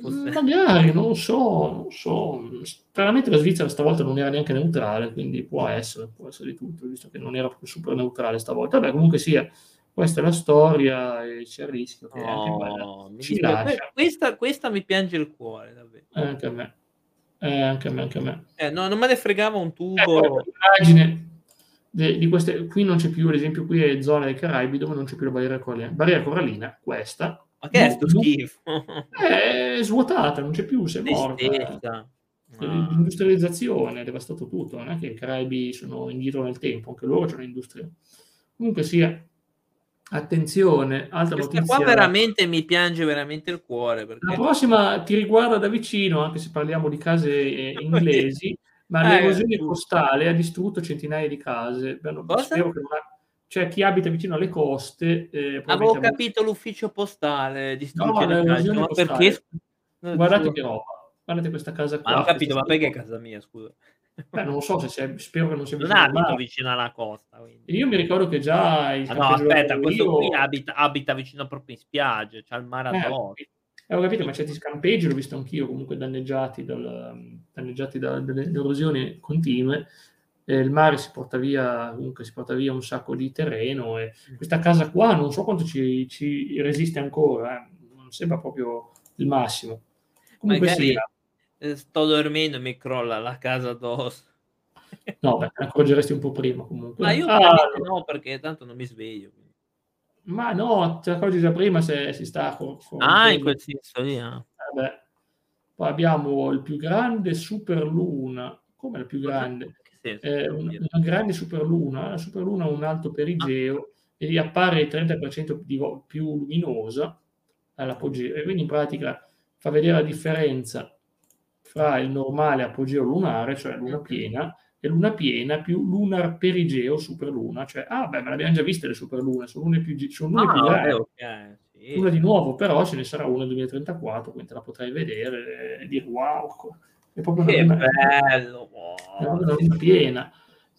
Fosse... Magari, non so, non so. Chiaramente la Svizzera stavolta non era neanche neutrale, quindi può essere, può essere di tutto, visto che non era proprio super neutrale stavolta. Vabbè, comunque sia, questa è la storia e c'è il rischio che oh, anche quella ci lascia. Questa, questa, mi piange il cuore, davvero. Eh, anche a me. Eh, anche a me, anche a me. Eh, no, non me ne fregava un tubo. Eh, l'immagine di queste, qui non c'è più, ad esempio, qui è zona dei Caraibi dove non c'è più la barriera corallina. Barriera corallina, questa, ma che è sto schifo? È svuotata, non c'è più, si è morta. L'industrializzazione ha devastato tutto, non è che i Caraibi sono indietro nel tempo, anche loro c'è un'industria. Comunque sia, attenzione, altra Questa notizia. qua veramente mi piange veramente il cuore. Perché... La prossima ti riguarda da vicino, anche se parliamo di case eh, [LAUGHS] inglesi, ma eh, l'erosione costale ha distrutto centinaia di case. Beh, spero che non ha cioè chi abita vicino alle coste. Eh, Avevo capito l'ufficio postale distrugge no, le ma perché? Guardate che roba, guardate questa casa qua. Ma ho capito, ma perché è casa mia, scusa? Beh, non lo so se c'è, spero che non sia vicino, non abito vicino alla costa. Quindi. Io mi ricordo che già il ah, no, aspetta, questo io... qui abita, abita, vicino proprio in spiaggia, c'ha il mare eh, addosso. Eh, ho capito, ma certi scampeggi l'ho visto anch'io comunque danneggiati, dal, danneggiati da, dalle erosioni continue eh, il mare si porta via, comunque si porta via un sacco di terreno e questa casa qua non so quanto ci, ci resiste ancora, eh. non sembra proprio il massimo. Comunque Magari sia. Eh, sto dormendo e mi crolla la casa addosso. No, beh, accorgeresti un po' prima comunque. Ma io ah, no, perché tanto non mi sveglio. Ma no, ti accorgi già prima se si sta con, con Ah, in quel senso lì. Eh. Poi abbiamo il più grande superluna. Come la più grande? Eh, una, grande superluna. La superluna ha un alto perigeo ah. e gli appare il 30% di, più luminosa all'apogeo. E quindi in pratica fa vedere la differenza fra il normale apogeo lunare, cioè luna piena, e luna piena più lunar perigeo superluna. Cioè, ah beh, me l'abbiamo già viste le superlune, sono lune più, sono lune ah, più grandi. Okay una di nuovo, però ce ne sarà una nel 2034, quindi te la potrai vedere e dire wow, è proprio che una, bello, è una luna piena.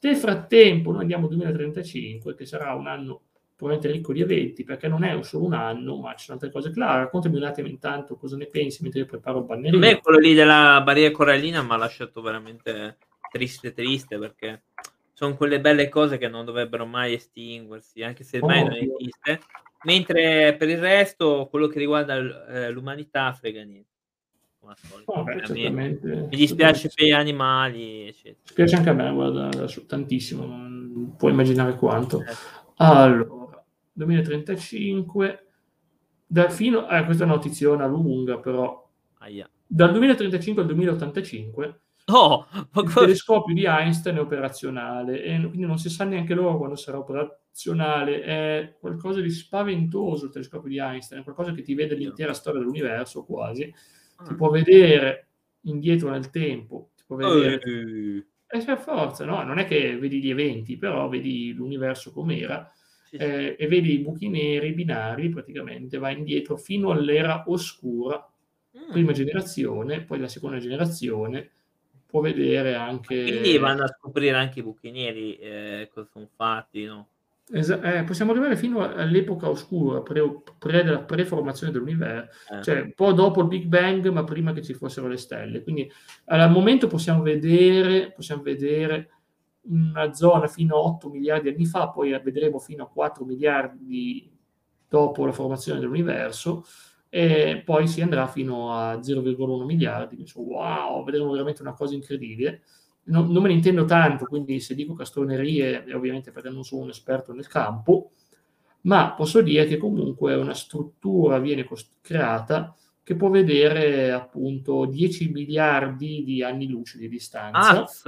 Nel frattempo noi andiamo al 2035, che sarà un anno probabilmente ricco di eventi, perché non è solo un anno, ma ci sono altre cose. Clara, raccontami un attimo intanto cosa ne pensi mentre io preparo il bannerino. A me quello lì della barriera corallina mi ha lasciato veramente triste triste, perché sono quelle belle cose che non dovrebbero mai estinguersi, anche se mai oh, non esiste. Mentre per il resto, quello che riguarda eh, l'umanità, frega niente. Oh, beh, mi, dispiace per gli animali, eccetera. Mi piace anche a me, guarda, tantissimo, non puoi immaginare quanto. Eh. Allora, 2035, da fino, eh, questa è una notiziona lunga, però, Aia. dal 2035 al 2085 Oh, il telescopio di Einstein è operazionale e quindi non si sa neanche loro quando sarà operazionale. È qualcosa di spaventoso il telescopio di Einstein, è qualcosa che ti vede l'intera storia dell'universo quasi. Ti può vedere indietro nel tempo, ti può vedere... Uh. E per forza, no? Non è che vedi gli eventi, però vedi l'universo com'era sì, sì. Eh, e vedi i buchi neri binari, praticamente va indietro fino all'era oscura, mm. prima generazione, poi la seconda generazione, può vedere anche... Quindi vanno a scoprire anche i buchi neri, eh, cosa sono fatti, no? Es- eh, possiamo arrivare fino all'epoca oscura, pre, pre della preformazione dell'universo, eh. cioè un po' dopo il Big Bang, ma prima che ci fossero le stelle. Quindi al momento possiamo vedere, possiamo vedere una zona fino a 8 miliardi di anni fa, poi vedremo fino a 4 miliardi dopo la formazione dell'universo e poi si andrà fino a 0,1 miliardi. wow, vedremo veramente una cosa incredibile. Non, non, me ne intendo tanto, quindi se dico castronerie è ovviamente perché non sono un esperto nel campo, ma posso dire che comunque una struttura viene cost- creata che può vedere appunto 10 miliardi di anni luce di distanza. Azz.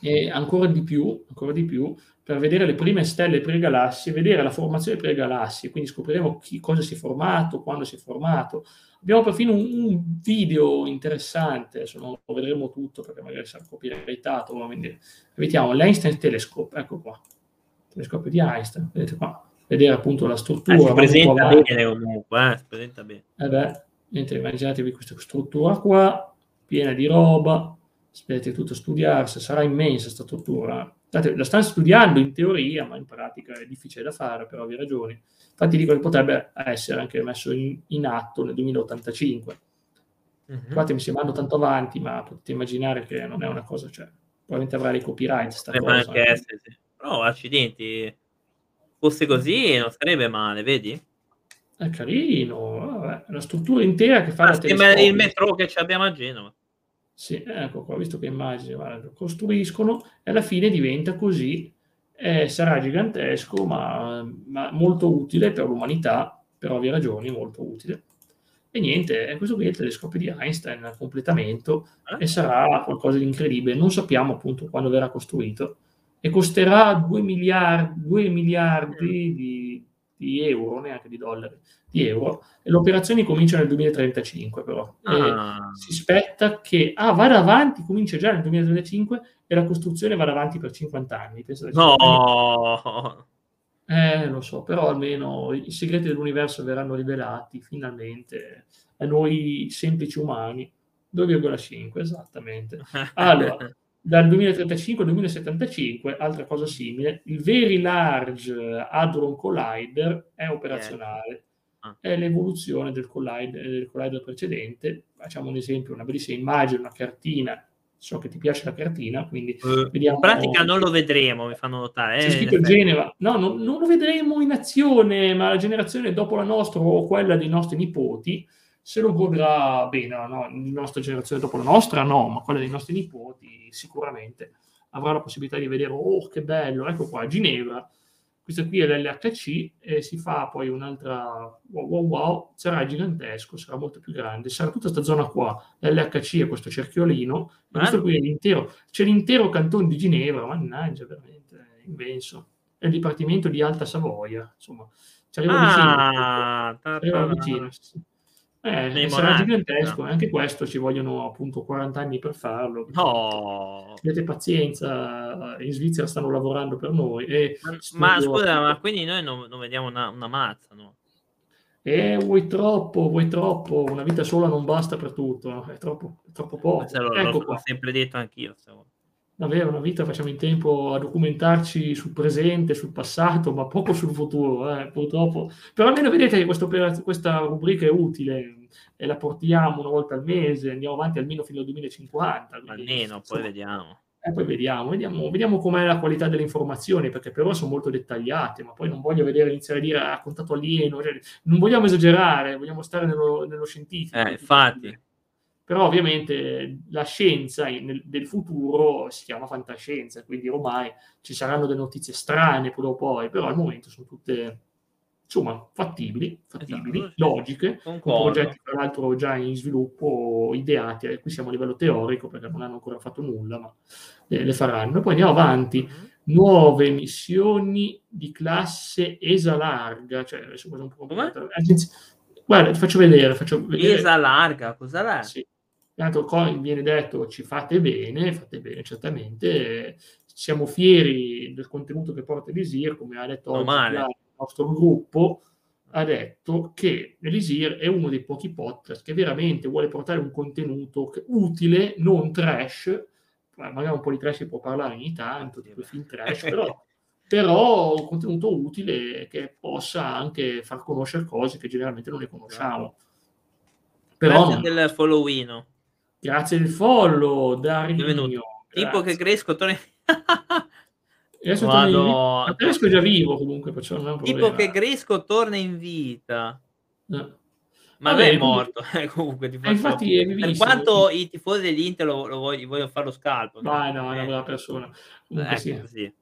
E ancora di più, ancora di più, per vedere le prime stelle pre-galassie, vedere la formazione pre-galassie, quindi scopriremo chi, cosa si è formato, quando si è formato. Abbiamo perfino un, un video interessante, adesso non lo vedremo tutto perché magari sarà copyrightato, quindi vediamo l'Einstein Telescope, ecco qua, il telescopio di Einstein, vedete qua, vedere appunto la struttura. Eh, si presenta bene comunque, eh, si presenta bene. Eh beh, niente, immaginatevi questa struttura qua, piena di roba, aspetta tutto studiarsi, sarà immensa questa struttura, la stanno studiando in teoria, ma in pratica è difficile da fare per ovvie ragioni. Infatti dico che potrebbe essere anche messo in, in atto nel 2085. Mm-hmm. Infatti mi sembra tanto avanti, ma potete immaginare che non è una cosa, cioè, probabilmente avrà i copyright. Sta cosa, anche essere, sì. Però accidenti, fosse così non sarebbe male, vedi? È carino, vabbè, una struttura intera che fa ah, la il metro che abbiamo a Genova. Sì, ecco qua, visto che immagini guarda, costruiscono e alla fine diventa così, eh, sarà gigantesco ma, ma, molto utile per l'umanità, per ovvie ragioni molto utile. E niente, è questo qui è il telescopio di Einstein a completamento e sarà qualcosa di incredibile. Non sappiamo appunto quando verrà costruito e costerà 2 miliardi, 2 miliardi di, di euro, neanche di dollari, di euro. E l'operazione comincia nel 2035 però. Ah. si aspetta che, ah, vada avanti, comincia già nel 2035 e la costruzione vada avanti per 50 anni. Penso no! Anni. Eh, lo so, però almeno i segreti dell'universo verranno rivelati finalmente a noi semplici umani. 2,5 esattamente. [LAUGHS] Allora, dal 2035 al 2075, altra cosa simile, il Very Large Hadron Collider è operazionale. Ah. È l'evoluzione del collider, del collider precedente. Facciamo un esempio, una bellissima immagine, una cartina so che ti piace la cartina, quindi uh, vediamo. In pratica non lo vedremo, mi fanno notare. C'è eh, scritto Genova. No, no, non lo vedremo in azione, ma la generazione dopo la nostra o quella dei nostri nipoti se lo godrà bene. No? La nostra generazione dopo la nostra, no, ma quella dei nostri nipoti sicuramente avrà la possibilità di vedere, oh che bello, ecco qua, Ginevra. questo qui è l'LHC e si fa poi un'altra wow wow wow, sarà gigantesco, sarà molto più grande, sarà tutta questa zona qua, l'LHC è questo cerchiolino, e questo qui è l'intero, c'è l'intero canton di Ginevra, mannaggia, veramente, immenso, è il Dipartimento di Alta Savoia, insomma, ci arriva ah, vicino, ci arriva vicino, sì. Eh, sarà gigantesco, no. anche questo ci vogliono appunto 40 anni per farlo. No. Avete pazienza, in Svizzera stanno lavorando per noi. E ma, ma scusa, ma quindi noi non, non vediamo una, una, mazza, no? Eh, vuoi troppo, vuoi troppo, una vita sola non basta per tutto, è troppo, è troppo poco. Lo, ecco l'ho sempre detto anch'io. Stavo avere una vita facciamo in tempo a documentarci sul presente, sul passato, ma poco sul futuro, eh, purtroppo. Però almeno vedete che questa rubrica è utile e la portiamo una volta al mese, andiamo avanti almeno fino al 2050. Quindi, almeno, poi vediamo. E poi vediamo, vediamo, vediamo com'è la qualità delle informazioni, perché per ora sono molto dettagliate, ma poi non voglio vedere iniziare a dire ah, contatto alieno, cioè, non vogliamo esagerare, vogliamo stare nello, nello scientifico. Eh, infatti però ovviamente la scienza nel, del futuro si chiama fantascienza, quindi ormai ci saranno delle notizie strane poi poi, però al momento sono tutte insomma fattibili, fattibili esatto, logiche, con progetti tra l'altro già in sviluppo, ideati, e qui siamo a livello teorico perché non hanno ancora fatto nulla, ma le, le faranno. Poi andiamo avanti, mm-hmm. nuove missioni di classe ESA larga, cioè adesso cosa un po' Guarda, ti faccio vedere, faccio vedere. ESA larga, cosa Sì Tanto viene detto ci fate bene, fate bene certamente, siamo fieri del contenuto che porta Elisir, come ha detto oggi il nostro gruppo, ha detto che Elisir è uno dei pochi podcast che veramente vuole portare un contenuto utile, non trash, magari un po' di trash si può parlare ogni tanto, di quei film trash, però, [LAUGHS] però un contenuto utile che possa anche far conoscere cose che generalmente non ne conosciamo. Però Grazie del followino. Grazie del follow, Dario. Tipo che cresco, torni... [LAUGHS] Adesso Vado... in... Cresco è già vivo comunque, perciò non è un Tipo che Gresco torna in vita. No. Ma Vabbè, è morto, [LAUGHS] comunque ti faccio... infatti è per quanto i tifosi dell'Inter lo, lo voglio, voglio fare lo scalpo. Ma no, è una bella persona. Comunque ecco, sia. Sì.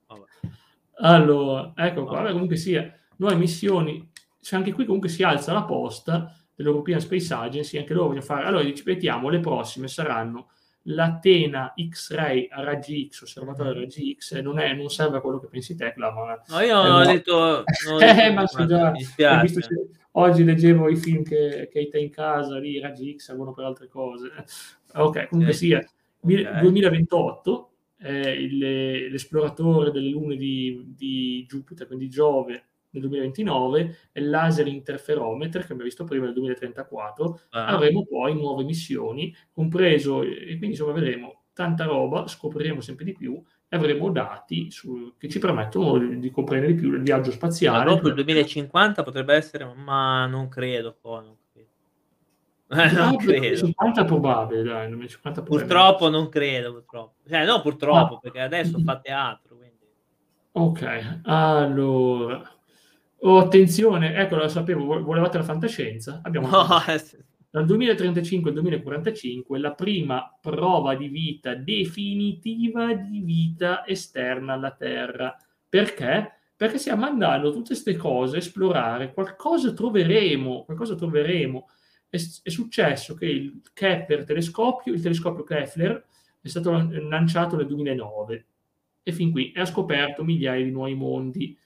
Allora, ecco qua, Vabbè, comunque sia, nuove missioni, se anche qui comunque si alza la posta, dell'European Space Agency, anche loro vogliono fare. Allora, ripetiamo, le prossime saranno l'Atena X-Ray a raggi X, osservatorio a raggi X, non, è, non serve a quello che pensi te, ma... No, io non ho detto... [LAUGHS] Non eh, ma scusa, visto, oggi leggevo i film che, che hai te in casa, lì raggi X servono per altre cose. [LAUGHS] Ok, comunque eh, sia, okay. 2028, eh, il, l'esploratore delle lune di, di Giupiter, quindi Giove, nel 2029 e il laser interferometer che abbiamo visto prima nel 2034 ah. avremo poi nuove missioni compreso e quindi insomma vedremo tanta roba scopriremo sempre di più e avremo dati su, che ci permettono di, di, comprendere di più il viaggio spaziale ma dopo il 2050 potrebbe essere ma non credo poi non credo, [LAUGHS] non credo. 50 probabile dai 2050 purtroppo non credo purtroppo cioè no purtroppo ah. perché adesso fa teatro quindi. ok allora Oh, attenzione, ecco, lo sapevo, volevate la fantascienza? Abbiamo no, eh, dal 2035 al 2045 la prima prova di vita definitiva di vita esterna alla Terra. Perché? Perché stiamo andando tutte queste cose a esplorare, qualcosa troveremo, qualcosa troveremo. È, è successo che il Kepler telescopio, il telescopio Kepler, è stato lanciato nel 2009 e fin qui ha scoperto migliaia di nuovi mondi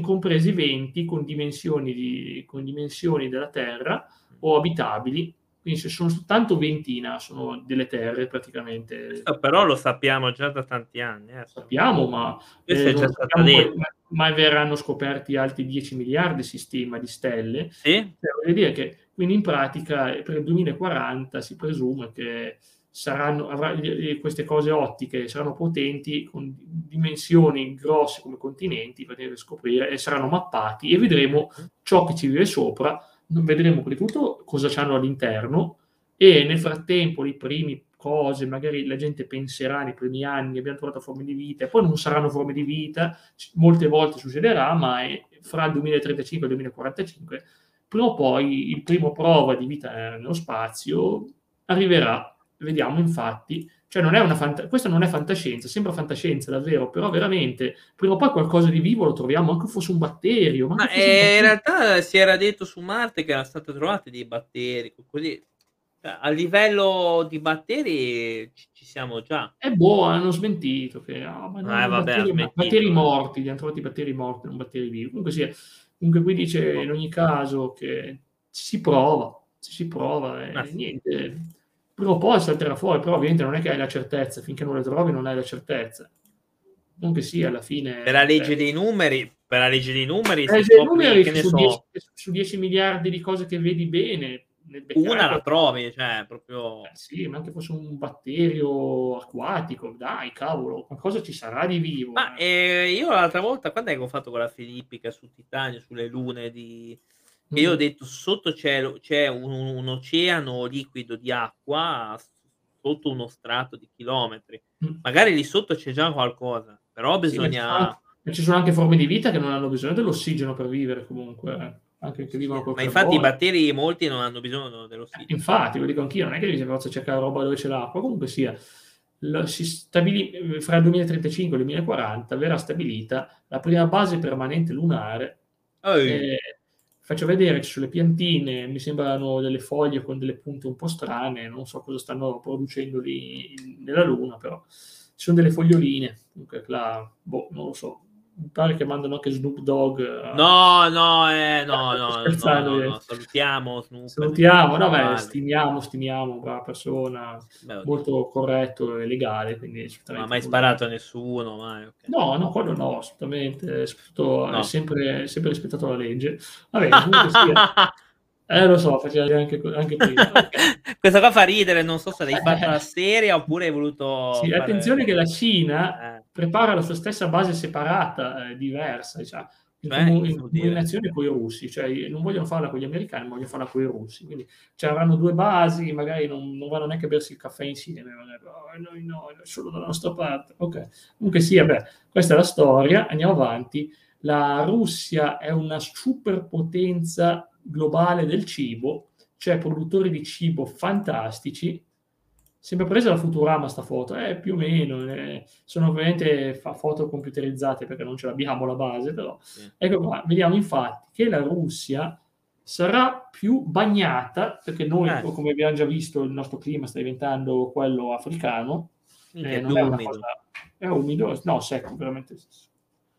compresi 20 con dimensioni, di, con dimensioni della Terra o abitabili, quindi se sono soltanto ventina, sono delle terre praticamente. Però lo sappiamo già da tanti anni. Eh. Sappiamo, ma, eh, sappiamo ma, ma verranno scoperti altri 10 miliardi, si stima, di stelle. Sì? Cioè, dire che, quindi in pratica per il 2040 si presume che saranno, avrà, queste cose ottiche saranno potenti con dimensioni grosse come continenti per scoprire e saranno mappati e vedremo ciò che ci vive sopra, vedremo prima di tutto cosa c'hanno all'interno e nel frattempo i primi cose, magari la gente penserà nei primi anni abbiamo trovato forme di vita e poi non saranno forme di vita, molte volte succederà, ma è, fra il 2035 e il 2045 prima o poi il primo prova di vita nello spazio arriverà vediamo infatti, cioè non è una fant- questa non è fantascienza, sembra fantascienza davvero, però veramente prima o poi qualcosa di vivo lo troviamo, anche fosse un batterio. Ma, eh, in realtà si era detto su Marte che erano state trovate dei batteri, così cioè, a livello di batteri ci, ci siamo già. È buono, hanno smentito che oh, ma no, eh, vabbè, batteri, smentito, batteri morti, li hanno trovati batteri morti, non batteri vivi. Comunque, sì, comunque qui dice in ogni caso che si prova, si prova e ah, niente. Prima o poi salterà fuori, però ovviamente non è che hai la certezza, finché non le trovi non hai la certezza. Comunque sì, alla fine... Per la legge eh, dei numeri, per la legge dei numeri, eh, si numeri su, so... 10, su 10 miliardi di cose che vedi bene, una la trovi, cioè proprio... Eh sì, ma anche fosse un batterio acquatico, dai, cavolo, qualcosa ci sarà di vivo. Ma eh. Eh, io l'altra volta, quando è che ho fatto quella filippica su Titania, sulle lune di... Mm. io ho detto sotto c'è, c'è un, un, oceano liquido di acqua sotto uno strato di chilometri. Mm. Magari lì sotto c'è già qualcosa, però bisogna... Sì, ci sono anche forme di vita che non hanno bisogno dell'ossigeno per vivere comunque. Eh anche che vivono col Ma infatti i batteri molti non hanno bisogno dell'ossigeno. Eh, infatti, lo dico anch'io, non è che devi forza cercare roba dove c'è l'acqua, comunque sia, lo, stabili, fra il 2035 e il 2040 verrà stabilita la prima base permanente lunare. Oh, eh, faccio vedere sulle piantine mi sembrano delle foglie con delle punte un po' strane, non so cosa stanno producendo lì nella Luna, però ci sono delle foglioline, comunque là, boh, non lo so, mi pare che mandano anche Snoop Dogg. Eh. No, no, eh, no, [LAUGHS] no, no, no, no, salutiamo Snoop. Salutiamo, no, beh, stimiamo, stimiamo, brava persona, beh, molto corretto e legale, quindi Non ha mai sparato a nessuno, mai, okay. No, no, quello no, assolutamente, soprattutto no. è sempre, sempre rispettato la legge. Vabbè, comunque sia... [LAUGHS] Eh, lo so, faceva anche, anche prima. [LAUGHS] Questa qua fa ridere, non so se l'hai fatta seria oppure hai voluto... Sì, fare... attenzione che la Cina eh. Prepara la sua stessa base separata, eh, diversa, cioè, in, Beh, comu- in combinazione con i russi, cioè non vogliono farla con gli americani, ma vogliono farla con i russi. Quindi cioè, avranno due basi, magari non, non vanno neanche a bersi il caffè insieme, magari, oh, noi no, solo dalla nostra parte. Ok, comunque sì, vabbè, questa è la storia, andiamo avanti. La Russia è una superpotenza globale del cibo, cioè produttori di cibo fantastici. Sempre presa da Futurama sta foto, eh, più o meno, eh, sono ovviamente fa foto computerizzate perché non ce l'abbiamo la base, però sì. ecco qua, vediamo infatti che la Russia sarà più bagnata, perché noi, eh. come abbiamo già visto, il nostro clima sta diventando quello africano, eh, non è, umido. Cosa, è umido, no, secco, veramente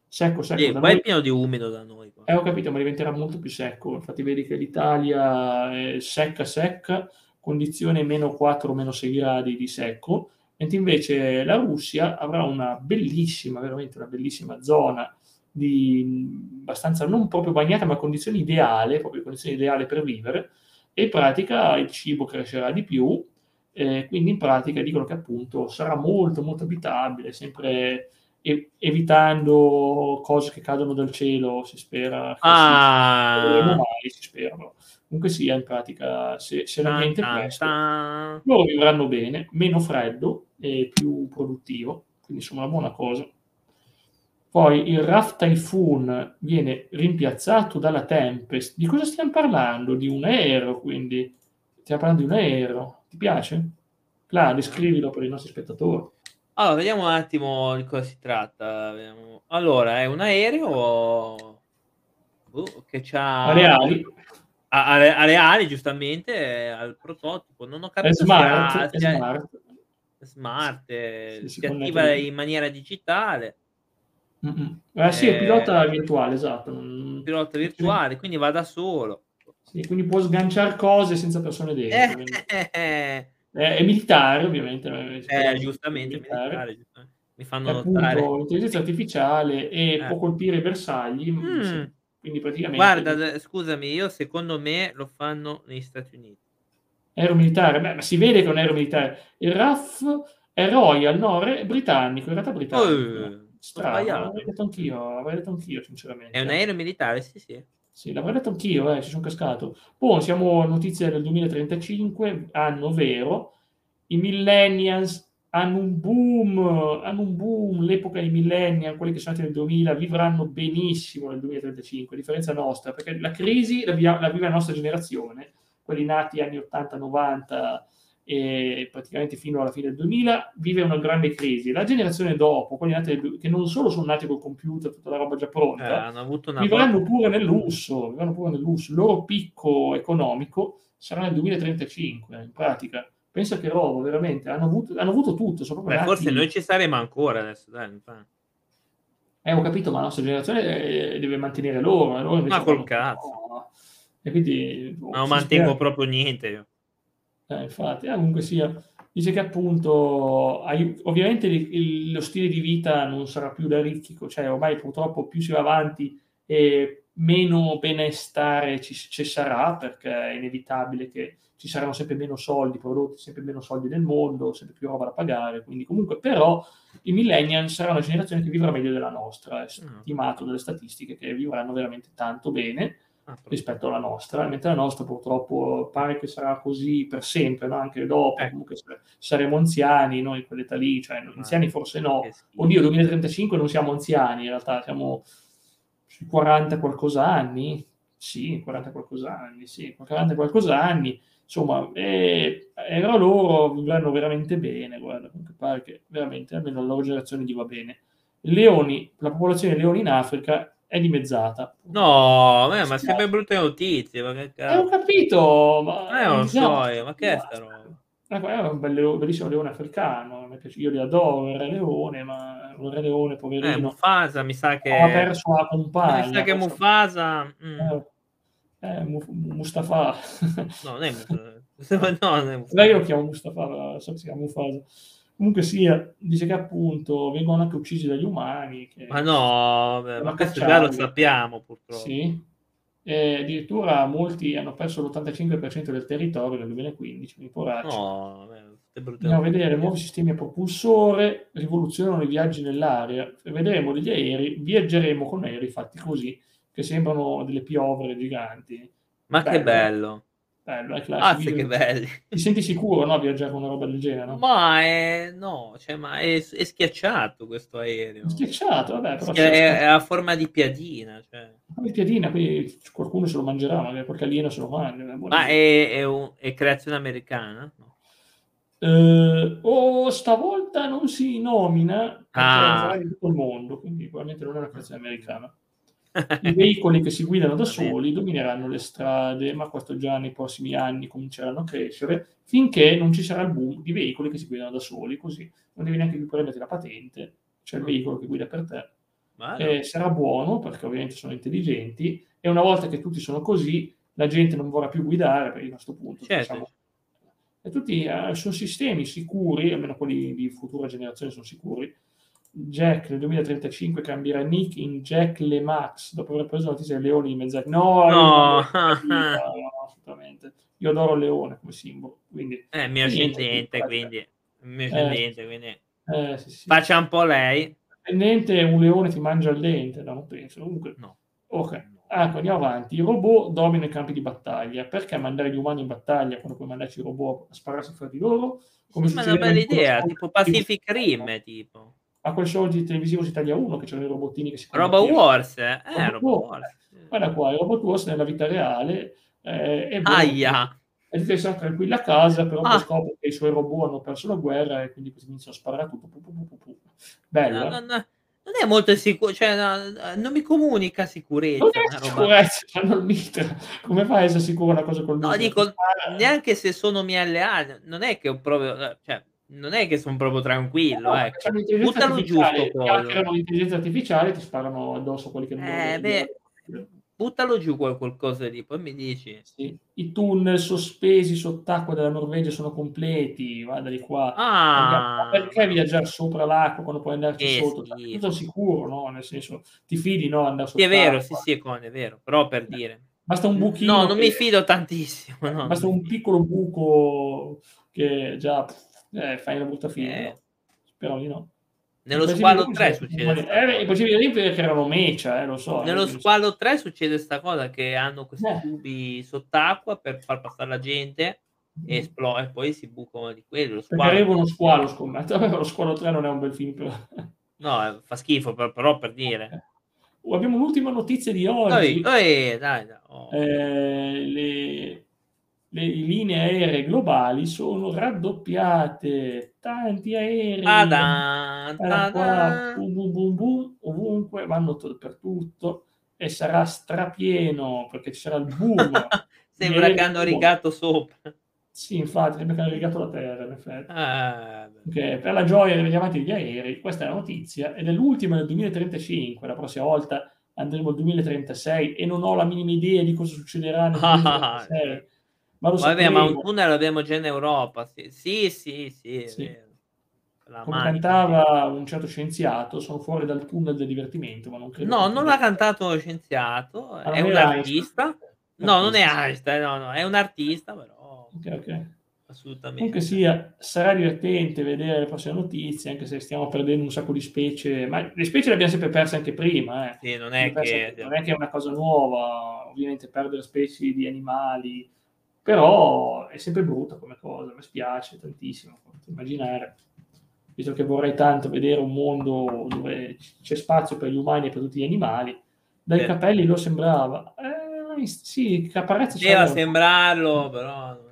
secco, secco. Sì, noi... è pieno di umido da noi. Qua. Eh, ho capito, ma diventerà molto più secco. Infatti vedi che l'Italia è secca, secca, condizione meno 4, meno 6 gradi di secco, mentre invece la Russia avrà una bellissima, veramente una bellissima zona di abbastanza non proprio bagnata, ma condizioni ideali, proprio condizioni ideali per vivere, e in pratica il cibo crescerà di più, eh, quindi in pratica dicono che appunto sarà molto molto abitabile, sempre evitando cose che cadono dal cielo, si spera. Ah. Si, mai, si spera. No. Comunque sia, in pratica, se, se l'ambiente è questo, loro vivranno bene, meno freddo e più produttivo, quindi insomma una buona cosa. Poi il RAF Typhoon viene rimpiazzato dalla Tempest. Di cosa stiamo parlando? Di un aereo, quindi. Stiamo parlando di un aereo. Ti piace? Là, descrivilo per i nostri spettatori. Allora, vediamo un attimo di cosa si tratta. Allora, è un aereo uh, che ha Areali. areali, giustamente, al prototipo. Non ho capito è smart, se è smart. smart eh, sì, si, attiva in maniera digitale. Eh, sì, è pilota virtuale, esatto. Pilota virtuale, quindi va da solo. Sì, quindi può sganciare cose senza persone dentro. Eh, è, militare, ovviamente. Eh, giustamente, militare. militare giustamente. Mi fanno appunto, notare. L'intelligenza artificiale e eh. può colpire i bersagli. Mm. Quindi praticamente... Guarda, scusami, io secondo me lo fanno negli Stati Uniti. Aereo militare? Beh, ma si vede che è un aereo militare. Il RAF è Royal, no, è britannico, in realtà britannico. Oh, Strano, l'avrei detto anch'io, l'avrei detto anch'io, sinceramente. È un aereo militare, sì, sì. Sì, l'avrei detto anch'io, eh, ci sono cascato. Poi siamo a notizie del 2035, anno vero. I millennials hanno un boom, hanno un boom, l'epoca dei millennials, quelli che sono nati nel 2000, vivranno benissimo nel 2035, a differenza nostra, perché la crisi la, via, la vive la nostra generazione, quelli nati anni 80, 90, e praticamente fino alla fine del 2000 vive una grande crisi. La generazione dopo, quelli nati, che non solo sono nati col computer, tutta la roba già pronta, eh, vivranno pure nel lusso, vivranno pure nel lusso. Il loro picco economico sarà nel 2035, in pratica. Pensa che roba, veramente, hanno avuto, hanno avuto tutto. Beh, forse noi ci saremo ancora adesso, dai, eh, ho capito, ma la nostra generazione eh, deve mantenere loro. loro ma col cazzo. No. E quindi, boh, non mantengo spera... proprio niente io. Eh, infatti, eh, comunque sia, dice che appunto, hai, ovviamente il, lo stile di vita non sarà più da ricchi, cioè ormai purtroppo più si va avanti e meno benestare ci, ci sarà perché è inevitabile che ci saranno sempre meno soldi prodotti, sempre meno soldi nel mondo, sempre più roba da pagare, quindi comunque però i millennial sarà una generazione che vivrà meglio della nostra, è ah. stimato dalle statistiche che vivranno veramente tanto bene ah, rispetto alla nostra, mentre la nostra purtroppo pare che sarà così per sempre, no? anche dopo, eh. comunque saremo anziani, noi in quell'età lì, cioè anziani forse no, oddio 2035 non siamo anziani, in realtà siamo sui 40 qualcosa anni, sì, 40 qualcosa anni, sì, 40 qualcosa anni, insomma, eh, però loro vivranno veramente bene, guarda, pare che veramente, almeno la loro generazione gli va bene. Leoni, la popolazione di leoni in Africa è dimezzata. No, eh, ma sempre brutte notizie. Ma che cazzo. Eh, ho capito, ma... Eh, non so, eh, ma che è sta roba? Ecco, è un bel, bellissimo leone africano, io li adoro, il re leone, ma un re leone poverino. Eh, Mufasa mi sa che... Ha perso la compagna. Mi sa che Mufasa... Mm. Eh, eh, Mustafa. No, non è Mustafa. [LAUGHS] [LAUGHS] no, non è Mustafa. Lei lo chiamo Mustafa, so che si chiama Mufasa. Comunque sia, dice che appunto vengono anche uccisi dagli umani. ma no, beh, ma questo già lo sappiamo purtroppo. Sì. E addirittura molti hanno perso l'85% del territorio nel 2015, quindi poracci. No, Andiamo a vedere nuovi sistemi a propulsore, rivoluzionano i viaggi nell'aria, vedremo degli aerei, viaggeremo con aerei fatti così, che sembrano delle piovere giganti. Ma bello. che bello! Bello, è classico. Ah, che belli. Ti senti sicuro, no, viaggiare con una roba del genere, no? Ma è... no, cioè, ma è, è schiacciato questo aereo. Schiacciato, vabbè. Però Schia- è, è, a forma di piadina, cioè. Di piadina, quindi qualcuno se lo mangerà, magari qualche alieno se lo mangia. Ma è, è, un, è, creazione americana? No. Eh, o stavolta non si nomina, ah. in tutto il mondo, quindi probabilmente non è una creazione americana. I veicoli che si guidano da [LAUGHS] soli domineranno le strade, ma questo già nei prossimi anni cominceranno a crescere, finché non ci sarà il boom di veicoli che si guidano da soli, così. Non devi neanche più prenderti la patente, c'è il veicolo che guida per te. Eh, sarà buono perché ovviamente sono intelligenti e una volta che tutti sono così, la gente non vorrà più guidare perché a questo punto certo. diciamo, e tutti eh, sono sistemi sicuri, almeno quelli di futura generazione sono sicuri, Jack nel 2035 cambierà Nick in Jack Le Max dopo aver preso la notizia del leone di mezza no, no. [LAUGHS] no, assolutamente io adoro leone come simbolo quindi è mio ascendente quindi mio ascendente eh, quindi eh, sì, sì. faccia un po' lei ascendente un leone ti mangia il dente no, non penso comunque no ok Ecco, andiamo avanti. I robot dominano i campi di battaglia. Perché mandare gli umani in battaglia quando puoi mandarci i robot a spararsi fra di loro? Come sì, ma è una bella idea, tipo Pacific Rim, tipo a quel show di televisivo su Italia 1 che c'erano i robottini che si Robo Wars, eh? eh Robot Wars. Guarda qua, il Robot Wars nella vita reale eh, è Aia! E ti sei tranquilla a casa, però ah. scopre che i suoi robot hanno perso la guerra e quindi iniziano a sparare tutto. Pu, pu, pu, Bello. No, no, no. Non è molto sicuro, cioè no, non mi comunica sicurezza. Non è sicurezza, hanno il mitra. Come fai a essere sicuro una cosa col mitra? No, dico, neanche se sono miei alleati, non è che ho proprio... Cioè, non è che sono proprio tranquillo, no, ecco. buttalo giù chiacchierano l'intelligenza artificiale ti sparano addosso quelli che non eh, beh, buttalo giù qualcosa di poi mi dici. Sì. i tunnel sospesi sott'acqua della Norvegia sono completi vada di qua. Ah. perché viaggiare sopra l'acqua quando puoi andarci eh, sotto? Sì. sono sicuro no? Nel senso ti fidi no andare sotto sì, è vero sì sì è vero. Però per dire. basta un buchino no non che... mi fido tantissimo no, basta un piccolo buco che già eh, fai una brutta fine. Eh. Spero di no. Nello squalo 3 succede. Eh, I possibili perché erano mecia, eh, lo so. Nello squalo 3 succede questa cosa che hanno questi eh. tubi sott'acqua per far passare la gente e, esplo- e poi si bucano di quello. Lo squalo... Perché uno squalo, scommetto. [LAUGHS] lo squalo 3 non è un bel film. Però. No, eh, fa schifo, per, però per dire. Oh, abbiamo l'ultima notizia di oggi. Oi, dai, dai. Oh. Eh, le le linee aeree globali sono raddoppiate, tanti aerei, ah, da, da, qua, boom, boom, boom, boom, ovunque, vanno dappertutto e sarà strapieno perché ci sarà il boom. [LAUGHS] Sembra che hanno rigato sopra. Sì, infatti, sembra che hanno rigato la terra, in effetti. Ah, okay, per la gioia degli amanti degli aerei, questa è la notizia, ed è l'ultima del 2035, la prossima volta andremo al 2036 e non ho la minima idea di cosa succederà nel 2036. Ma lo Vabbè, ma un tunnel l'abbiamo già in Europa. Sì, sì, sì. sì, sì. Come cantava un certo scienziato, sono fuori dal tunnel del divertimento, ma non credo. No, non l'ha cantato uno scienziato, ah, è un artista. Einstein. No, non è Einstein, no, no, è un artista, però. Ok, ok. Assolutamente. Comunque sia, sarà divertente vedere le prossime notizie, anche se stiamo perdendo un sacco di specie, ma le specie le abbiamo sempre perse anche prima. Eh. Sì, non è, che... non è che è una cosa nuova, ovviamente perdere specie di animali però è sempre brutta come cosa, mi spiace tantissimo, immaginare, visto che vorrei tanto vedere un mondo dove c'è spazio per gli umani e per tutti gli animali, dai eh. capelli lo sembrava, eh, sì, caparezza Deve sembrarlo, però...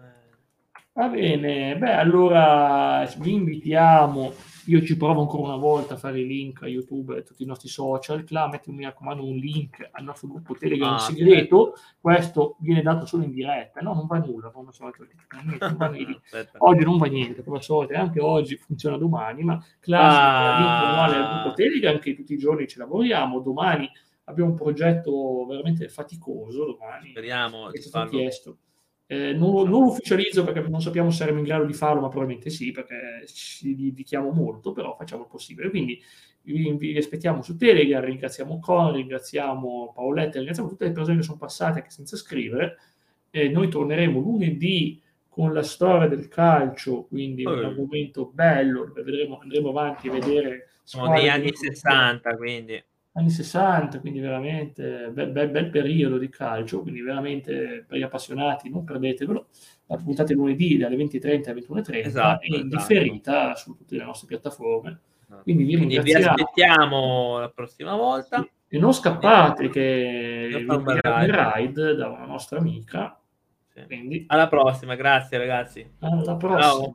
Va bene, beh, allora vi invitiamo io ci provo ancora una volta a fare i link a YouTube e a tutti i nostri social. Là metti, mi raccomando, un link al nostro gruppo Telegram ah, segreto. Certo. Questo viene dato solo in diretta, no? Non va nulla, come solito. Non va [LAUGHS] oggi non va niente, come al solito, anche oggi funziona domani, ma classico, ah. link al gruppo Telegram che tutti i giorni ci lavoriamo. Domani abbiamo un progetto veramente faticoso, domani. Speriamo di farlo. Chiesto eh, non, non, lo ufficializzo perché non sappiamo se saremo in grado di farlo, ma probabilmente sì, perché ci dedichiamo molto, però facciamo il possibile. Quindi vi, vi aspettiamo su Telegram, ringraziamo Con, ringraziamo Paoletta, ringraziamo tutte le persone che sono passate anche senza scrivere. Eh, noi torneremo lunedì con la storia del calcio, quindi oh. un argomento bello, vedremo, andremo avanti a vedere... Sono negli anni 60, quindi anni 60, quindi veramente bel, bel, bel, periodo di calcio, quindi veramente per gli appassionati non perdetevelo, la puntata è lunedì dalle 20.30 alle 21.30 esatto, e in esatto. differita su tutte le nostre piattaforme. Esatto. Quindi vi, quindi vi aspettiamo la prossima volta. E non scappate che vi un ride da una nostra amica. Sì. Quindi... Alla prossima, grazie ragazzi. Alla prossima. Ciao.